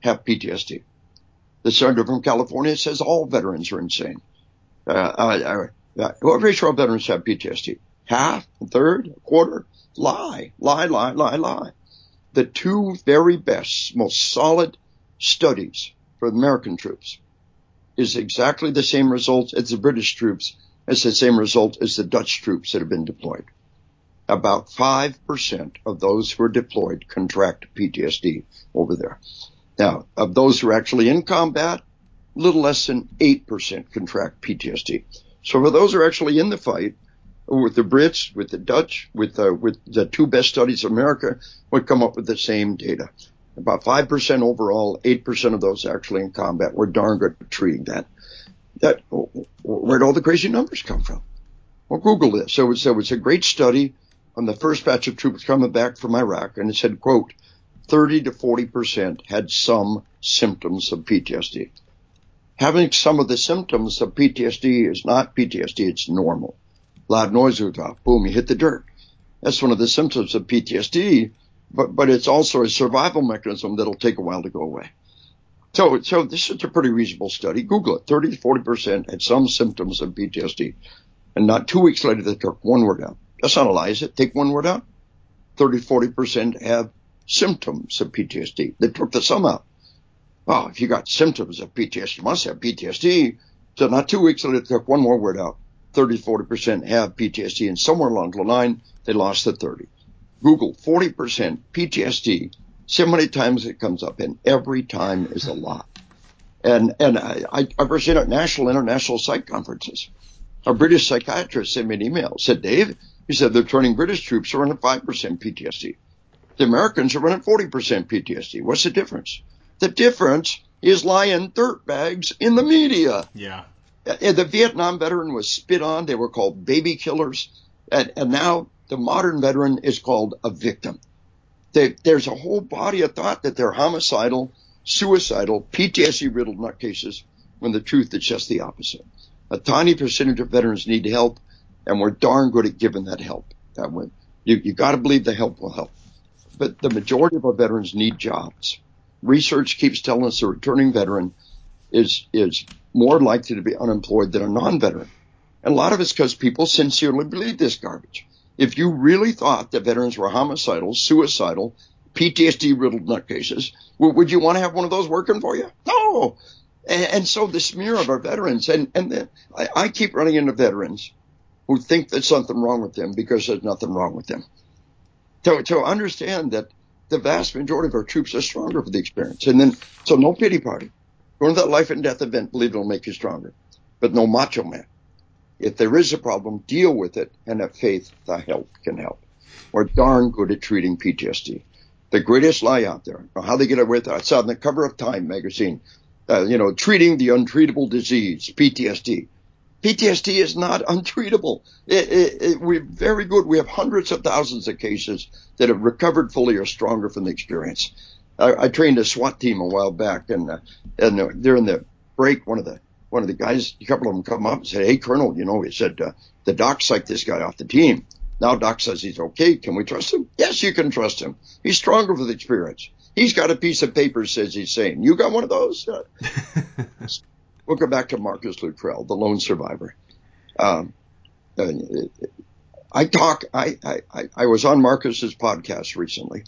Speaker 2: have PTSD? The senator from California says all veterans are insane. Uh, uh, uh, what ratio of veterans have PTSD? Half, a third, a quarter? Lie, lie, lie, lie, lie. The two very best, most solid studies for American troops is exactly the same result as the British troops, as the same result as the Dutch troops that have been deployed. About 5% of those who are deployed contract PTSD over there. Now, of those who are actually in combat, a little less than 8% contract PTSD. So for those who are actually in the fight, with the Brits, with the Dutch, with uh, with the two best studies of America, would come up with the same data. About five percent overall, eight percent of those actually in combat. We're darn good at treating that. That where'd all the crazy numbers come from? Well, Google this. So it, so it's a great study on the first batch of troops coming back from Iraq, and it said, "quote 30 to 40 percent had some symptoms of PTSD." Having some of the symptoms of PTSD is not PTSD; it's normal loud noise goes off. Boom, you hit the dirt. That's one of the symptoms of PTSD, but, but it's also a survival mechanism that'll take a while to go away. So, so this is a pretty reasonable study. Google it. 30 to 40% had some symptoms of PTSD. And not two weeks later, they took one word out. That's not a lie, it? Take one word out. 30, 40% have symptoms of PTSD. They took the sum out. Oh, if you got symptoms of PTSD, you must have PTSD. So not two weeks later, they took one more word out. 30, 40% have PTSD, and somewhere along the line, they lost the 30. Google 40% PTSD. See how many times it comes up, and every time is a lot. And and I, I, I present at national, international psych conferences. A British psychiatrist sent me an email. Said, Dave, he said they're turning British troops are running 5% PTSD. The Americans are running 40% PTSD. What's the difference? The difference is lying dirt bags in the media.
Speaker 1: Yeah.
Speaker 2: Uh, the Vietnam veteran was spit on. They were called baby killers. And, and now the modern veteran is called a victim. They, there's a whole body of thought that they're homicidal, suicidal, PTSD riddled nutcases when the truth is just the opposite. A tiny percentage of veterans need help, and we're darn good at giving that help. That way, you, you got to believe the help will help. But the majority of our veterans need jobs. Research keeps telling us a returning veteran is is more likely to be unemployed than a non-veteran. And a lot of it's because people sincerely believe this garbage. If you really thought that veterans were homicidal, suicidal, PTSD riddled nutcases, would you want to have one of those working for you? No. And, and so the smear of our veterans, and, and the, I, I keep running into veterans who think there's something wrong with them because there's nothing wrong with them. To, to understand that the vast majority of our troops are stronger for the experience. And then, so no pity party. Go to that life and death event, believe it'll make you stronger. But no macho man. If there is a problem, deal with it and have faith the help can help. We're darn good at treating PTSD. The greatest lie out there. How they get away with it. I saw on the cover of Time magazine, uh, you know, treating the untreatable disease, PTSD. PTSD is not untreatable. It, it, it, we're very good. We have hundreds of thousands of cases that have recovered fully or stronger from the experience. I, I trained a SWAT team a while back, and uh, and uh, during the break, one of the one of the guys, a couple of them come up and said, "Hey, Colonel, you know," he said, uh, "the doc psyched this guy off the team. Now Doc says he's okay. Can we trust him? Yes, you can trust him. He's stronger with experience. He's got a piece of paper says he's sane. You got one of those? We'll go back to Marcus Luttrell, the lone survivor. Um, uh, I talk. I, I I was on Marcus's podcast recently,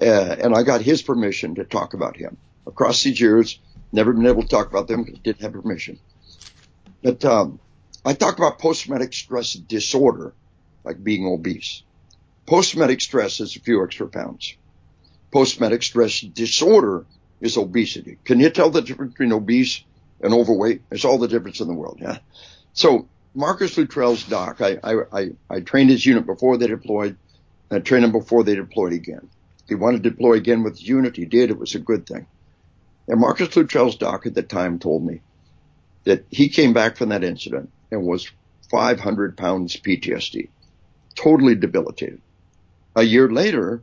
Speaker 2: uh, and I got his permission to talk about him. Across these years, never been able to talk about them because didn't have permission. But um, I talk about post-traumatic stress disorder, like being obese. Post-traumatic stress is a few extra pounds. Post-traumatic stress disorder is obesity. Can you tell the difference between obese and overweight? It's all the difference in the world, yeah? So Marcus Luttrell's doc, I, I, I, I trained his unit before they deployed. I trained him before they deployed again. He wanted to deploy again with his unit. He did. It was a good thing. And Marcus Luttrell's doc at the time told me that he came back from that incident and was 500 pounds PTSD, totally debilitated. A year later,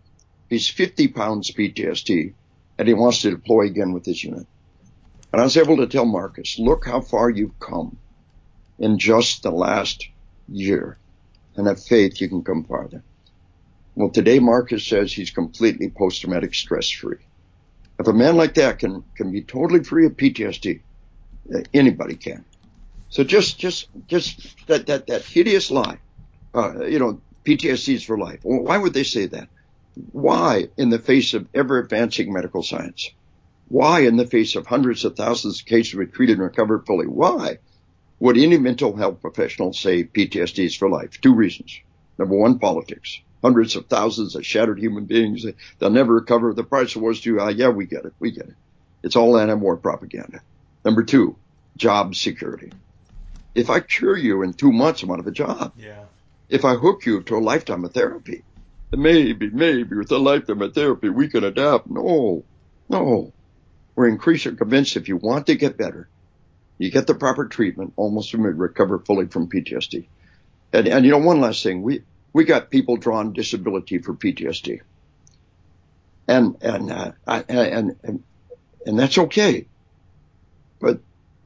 Speaker 2: he's 50 pounds PTSD and he wants to deploy again with his unit. And I was able to tell Marcus, look how far you've come in just the last year and have faith you can come farther. Well, today Marcus says he's completely post-traumatic stress free. If a man like that can can be totally free of PTSD, uh, anybody can. So just just just that that that hideous lie, uh, you know, PTSD is for life. Why would they say that? Why, in the face of ever advancing medical science, Why, in the face of hundreds of thousands of cases we treated and recovered fully, why would any mental health professional say PTSD is for life? Two reasons. Number one, politics. Hundreds of thousands of shattered human beings. They'll never recover. The price of war is too high. Yeah, we get it. We get it. It's all anti-war propaganda. Number two, job security. If I cure you in two months, I'm out of a job.
Speaker 1: Yeah.
Speaker 2: If I hook you to a lifetime of therapy, maybe, maybe with a lifetime of therapy, we can adapt. No, no. We're increasingly convinced if you want to get better, you get the proper treatment, almost recover fully from PTSD. And, and you know, one last thing, we, we got people drawn disability for PTSD. And, and, uh, and, and, and that's okay. But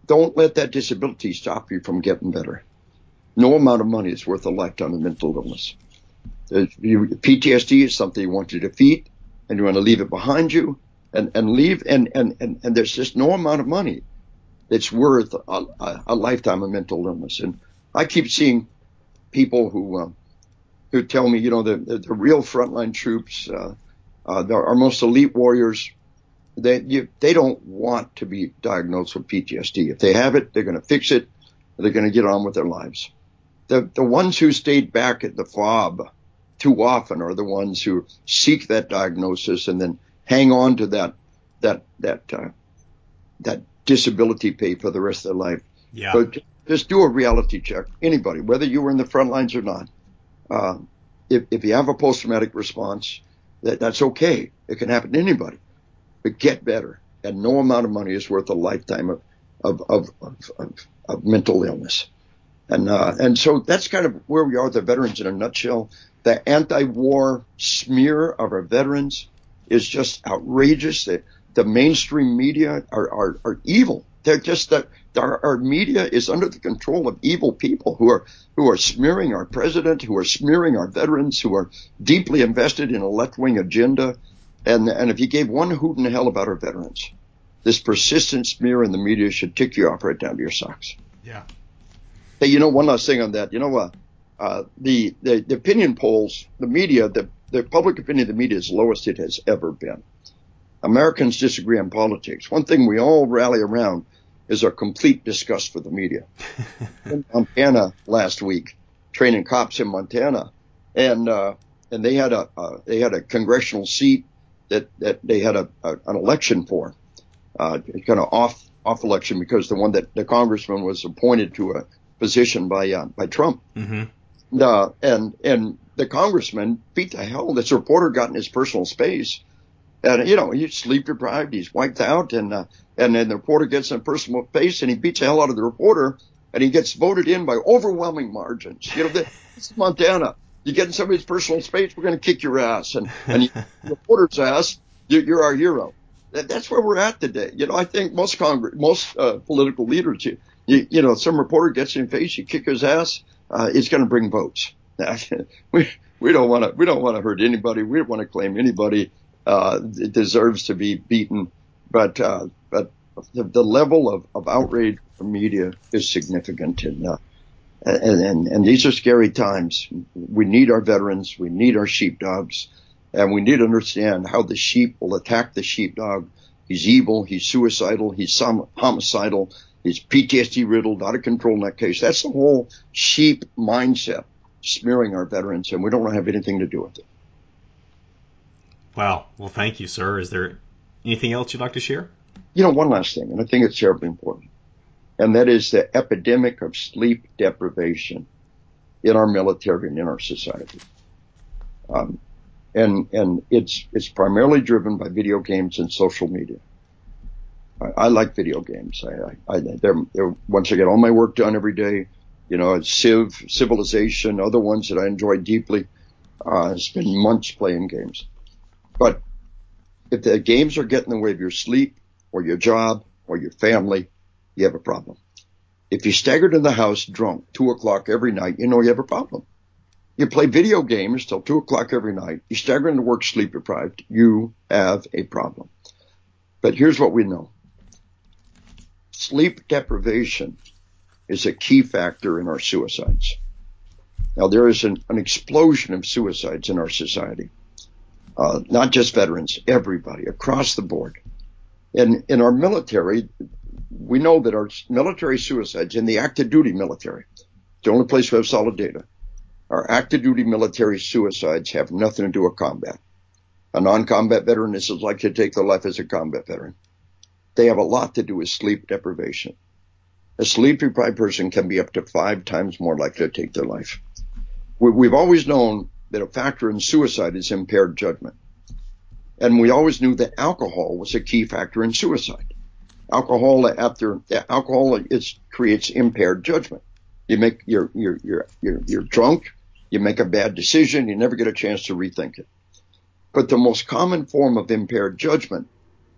Speaker 2: don't let that disability stop you from getting better. No amount of money is worth a lifetime of mental illness. PTSD is something you want to defeat and you want to leave it behind you and, and leave and, and, and, and there's just no amount of money that's worth a, a, a lifetime of mental illness. And I keep seeing people who, um, who tell me, you know, the, the, the real frontline troops, uh, uh, our most elite warriors, they, you, they don't want to be diagnosed with PTSD. If they have it, they're going to fix it. They're going to get on with their lives. The, the ones who stayed back at the FOB too often are the ones who seek that diagnosis and then hang on to that that that uh, that disability pay for the rest of their life.
Speaker 1: Yeah.
Speaker 2: But just do a reality check. Anybody, whether you were in the front lines or not, uh, if if you have a post traumatic response, that that's okay. It can happen to anybody. But get better, and no amount of money is worth a lifetime of of of, of, of, of mental illness. And uh, and so that's kind of where we are, the veterans in a nutshell. The anti-war smear of our veterans is just outrageous. The, the mainstream media are, are, are evil. They're just that our, our media is under the control of evil people who are who are smearing our president, who are smearing our veterans, who are deeply invested in a left-wing agenda. And and if you gave one hoot in hell about our veterans, this persistent smear in the media should tick you off right down to your socks.
Speaker 1: Yeah.
Speaker 2: Hey, you know, one last thing on that. You know what? Uh, the, the, the opinion polls, the media, the, the public opinion of the media is lowest it has ever been. Americans disagree on politics. One thing we all rally around is our complete disgust for the media. in Montana last week, training cops in Montana, and uh, and they had a uh, they had a congressional seat that that they had a, a an election for, uh, kind of off off election because the one that the congressman was appointed to a position by uh, by Trump.
Speaker 1: Mm-hmm.
Speaker 2: Uh, and and the congressman beat the hell. This reporter got in his personal space, and you know he's sleep deprived, he's wiped out, and uh, and then the reporter gets in personal space and he beats the hell out of the reporter, and he gets voted in by overwhelming margins. You know, this is Montana. You get in somebody's personal space, we're going to kick your ass, and and you, the reporter's ass, you, you're our hero. That, that's where we're at today. You know, I think most Congress, most uh, political leaders, you, you, you know, some reporter gets in face, you kick his ass, uh, it's going to bring votes. we we don't want to we don't want to hurt anybody. We don't want to claim anybody uh, deserves to be beaten. But uh, but the, the level of, of outrage from media is significant, and, uh, and and and these are scary times. We need our veterans. We need our sheepdogs, and we need to understand how the sheep will attack the sheepdog. He's evil. He's suicidal. He's homicidal He's PTSD riddled, out of control in that case. That's the whole sheep mindset, smearing our veterans, and we don't want to have anything to do with it.
Speaker 1: Wow. Well, thank you, sir. Is there anything else you'd like to share?
Speaker 2: You know, one last thing, and I think it's terribly important, and that is the epidemic of sleep deprivation in our military and in our society. Um, and and it's it's primarily driven by video games and social media. I, I like video games. I, I, they're, they're, once I get all my work done every day, you know, Civ, Civilization, other ones that I enjoy deeply. Uh, I spend months playing games. But if the games are getting in the way of your sleep or your job or your family, you have a problem. If you staggered in the house drunk two o'clock every night, you know you have a problem. You play video games till two o'clock every night. You stagger into work sleep deprived. You have a problem. But here's what we know sleep deprivation is a key factor in our suicides. Now, there is an, an explosion of suicides in our society. Uh, not just veterans, everybody across the board. And in our military, we know that our military suicides in the active duty military, the only place we have solid data, our active duty military suicides have nothing to do with combat. A non-combat veteran is as likely to take their life as a combat veteran. They have a lot to do with sleep deprivation. A sleep deprived person can be up to five times more likely to take their life. We've always known that a factor in suicide is impaired judgment. And we always knew that alcohol was a key factor in suicide. Alcohol after alcohol is, creates impaired judgment. You make you're you're you're you're you're drunk, you make a bad decision, you never get a chance to rethink it. But the most common form of impaired judgment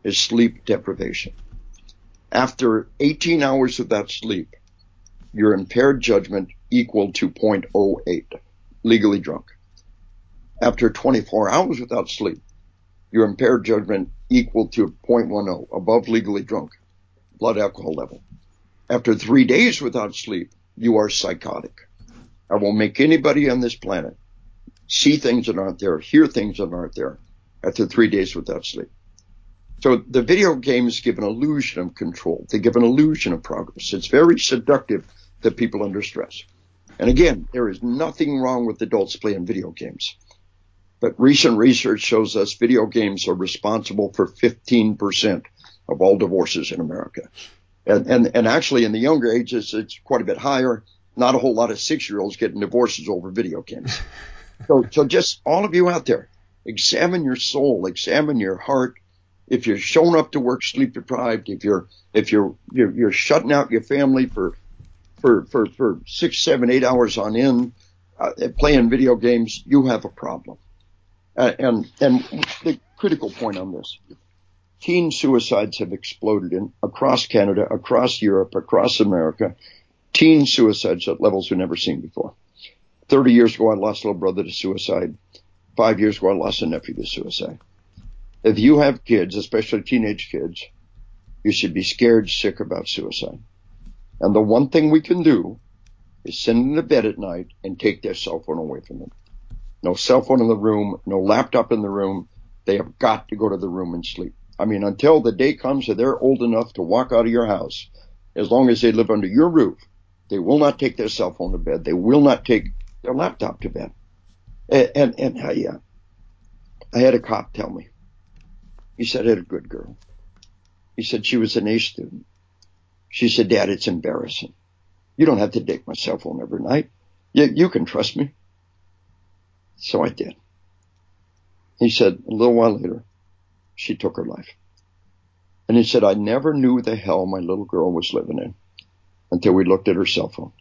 Speaker 2: is sleep deprivation. After 18 hours without sleep, your impaired judgment equal to 0.08, legally drunk. After 24 hours without sleep, your impaired judgment equal to 0.10, above legally drunk, blood alcohol level. After three days without sleep, you are psychotic. I will make anybody on this planet see things that aren't there, hear things that aren't there after three days without sleep. So the video games give an illusion of control. They give an illusion of progress. It's very seductive to people under stress. And again, there is nothing wrong with adults playing video games. But recent research shows us video games are responsible for 15% of all divorces in America. And, and, and actually in the younger ages, it's quite a bit higher. Not a whole lot of six year olds getting divorces over video games. so, so just all of you out there, examine your soul, examine your heart. If you're showing up to work sleep deprived, if you're, if you're, you're, you're shutting out your family for, for, for, for six, seven, eight hours on end, uh, playing video games, you have a problem. Uh, and, and the critical point on this, teen suicides have exploded in across Canada, across Europe, across America. Teen suicides at levels we've never seen before. 30 years ago, I lost a little brother to suicide. Five years ago, I lost a nephew to suicide. If you have kids, especially teenage kids, you should be scared sick about suicide. And the one thing we can do is send them to bed at night and take their cell phone away from them. No cell phone in the room, no laptop in the room. They have got to go to the room and sleep. I mean, until the day comes that they're old enough to walk out of your house, as long as they live under your roof, they will not take their cell phone to bed. They will not take their laptop to bed. And, and, and I, uh, I had a cop tell me, he said, I had a good girl. He said she was an A student. She said, Dad, it's embarrassing. You don't have to take my cell phone every night. You, you can trust me. So I did. He said, a little while later, she took her life. And he said, I never knew the hell my little girl was living in until we looked at her cell phone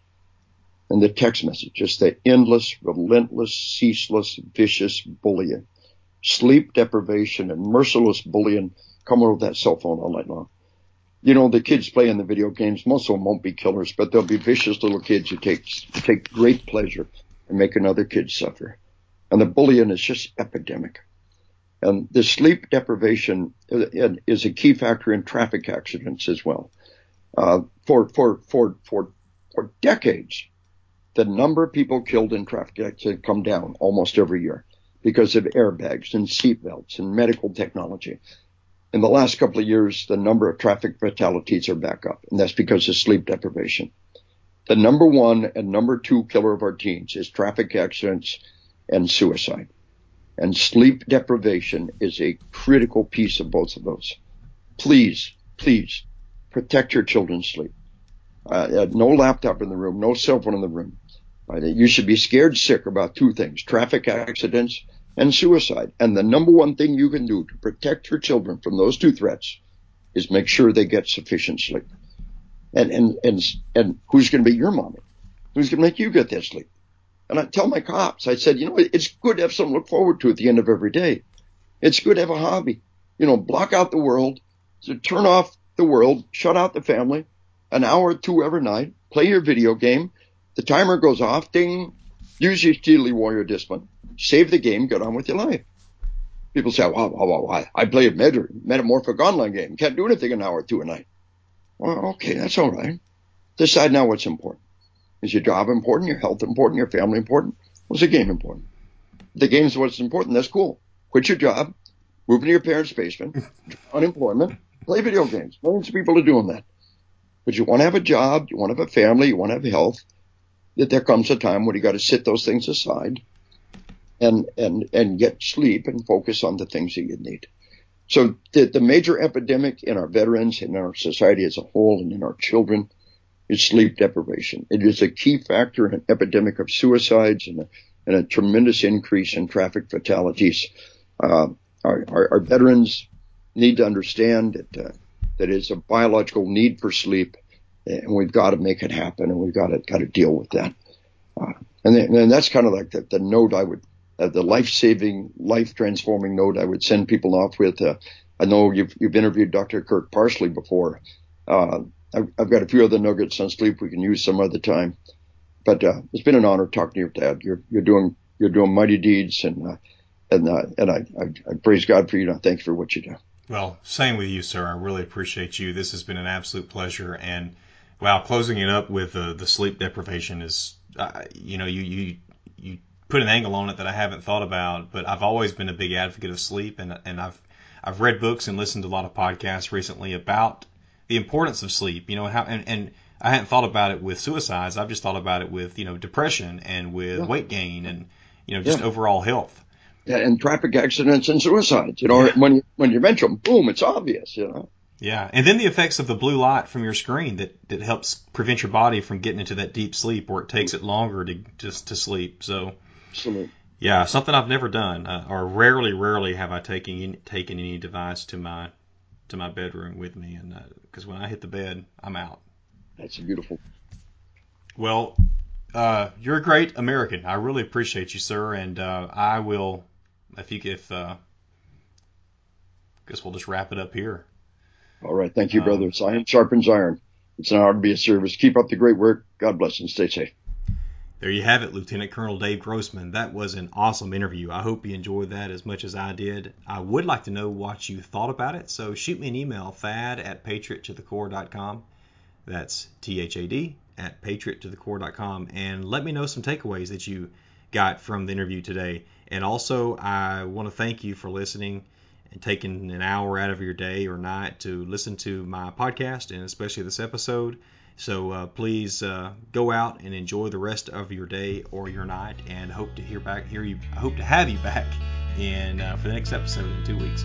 Speaker 2: and the text messages, the endless, relentless, ceaseless, vicious bullying, sleep deprivation and merciless bullying coming over that cell phone all night long. You know, the kids playing the video games, most of them won't be killers, but they'll be vicious little kids who take, take great pleasure in making other kids suffer. And the bullying is just epidemic. And the sleep deprivation is a key factor in traffic accidents as well. Uh, for, for, for, for, for decades, the number of people killed in traffic accidents come down almost every year because of airbags and seatbelts and medical technology. In the last couple of years, the number of traffic fatalities are back up, and that's because of sleep deprivation. The number one and number two killer of our teens is traffic accidents and suicide. And sleep deprivation is a critical piece of both of those. Please, please protect your children's sleep. Uh, no laptop in the room, no cell phone in the room. You should be scared sick about two things, traffic accidents and suicide. And the number one thing you can do to protect your children from those two threats is make sure they get sufficient sleep. And, and, and, and who's going to be your mommy? Who's going to make you get that sleep? And I tell my cops, I said, you know, it's good to have something to look forward to at the end of every day. It's good to have a hobby. You know, block out the world, so turn off the world, shut out the family, an hour or two every night, play your video game, the timer goes off, ding, use your Steely Warrior discipline, save the game, get on with your life. People say, wow, wow, wow, wow. I play a meta- metamorphic online game. Can't do anything an hour or two a night. Well, okay, that's all right. Decide now what's important. Is your job important? Your health important? Your family important? Was the game important? The game's what's important. That's cool. Quit your job, move into your parents' basement, unemployment, play video games. Millions of people are doing that. But you want to have a job, you want to have a family, you want to have health. That there comes a time when you got to sit those things aside and and and get sleep and focus on the things that you need. So the, the major epidemic in our veterans and in our society as a whole and in our children is sleep deprivation. It is a key factor in an epidemic of suicides and a, and a tremendous increase in traffic fatalities. Uh, our, our, our, veterans need to understand that uh, that it's a biological need for sleep, and we've got to make it happen, and we've got to got to deal with that. Uh, and, then, and that's kind of like the, the note I would uh, the life-saving, life-transforming note I would send people off with. Uh, I know you've, you've interviewed Dr. Kirk Parsley before. Uh, I've, I've, got a few other nuggets on sleep we can use some other time. But uh, it's been an honor talking to you, Thad. You're you're doing you're doing mighty deeds, and uh, and and I, I, I praise God for you. And I thank you for what you do.
Speaker 1: Well, same with you, sir. I really appreciate you. This has been an absolute pleasure. And wow, closing it up with uh, the sleep deprivation is, uh, you know, you you you put an angle on it that I haven't thought about, but I've always been a big advocate of sleep, and and I've I've read books and listened to a lot of podcasts recently about the importance of sleep. You know how and and I hadn't thought about it with suicides. I've just thought about it with you know depression and with yeah. weight gain and you know just yeah. overall health.
Speaker 2: Yeah, and traffic accidents and suicides. You know, yeah. when you when you mention them, boom, it's obvious. You know.
Speaker 1: Yeah, and then the effects of the blue light from your screen that, that helps prevent your body from getting into that deep sleep, or it takes it longer to just to sleep. So
Speaker 2: Absolutely.
Speaker 1: Yeah, something I've never done, uh, or rarely, rarely have I taken taken any device to my to my bedroom with me, and because uh, when I hit the bed, I'm out.
Speaker 2: That's beautiful.
Speaker 1: Well, uh, you're a great American. I really appreciate you, sir, and uh, I will, if you if uh, guess we'll just wrap it up here.
Speaker 2: All right, thank you, brother. Um, iron sharpens iron. It's an honor to be of service. Keep up the great work. God bless and stay safe.
Speaker 1: There you have it, Lieutenant Colonel Dave Grossman. That was an awesome interview. I hope you enjoyed that as much as I did. I would like to know what you thought about it, so shoot me an email, thad at patriottothecore.com. That's T H A D at patriottothecore.com, and let me know some takeaways that you got from the interview today. And also, I want to thank you for listening and taking an hour out of your day or night to listen to my podcast and especially this episode. So uh, please uh, go out and enjoy the rest of your day or your night, and hope to hear back. Hear you. I hope to have you back in uh, for the next episode in two weeks.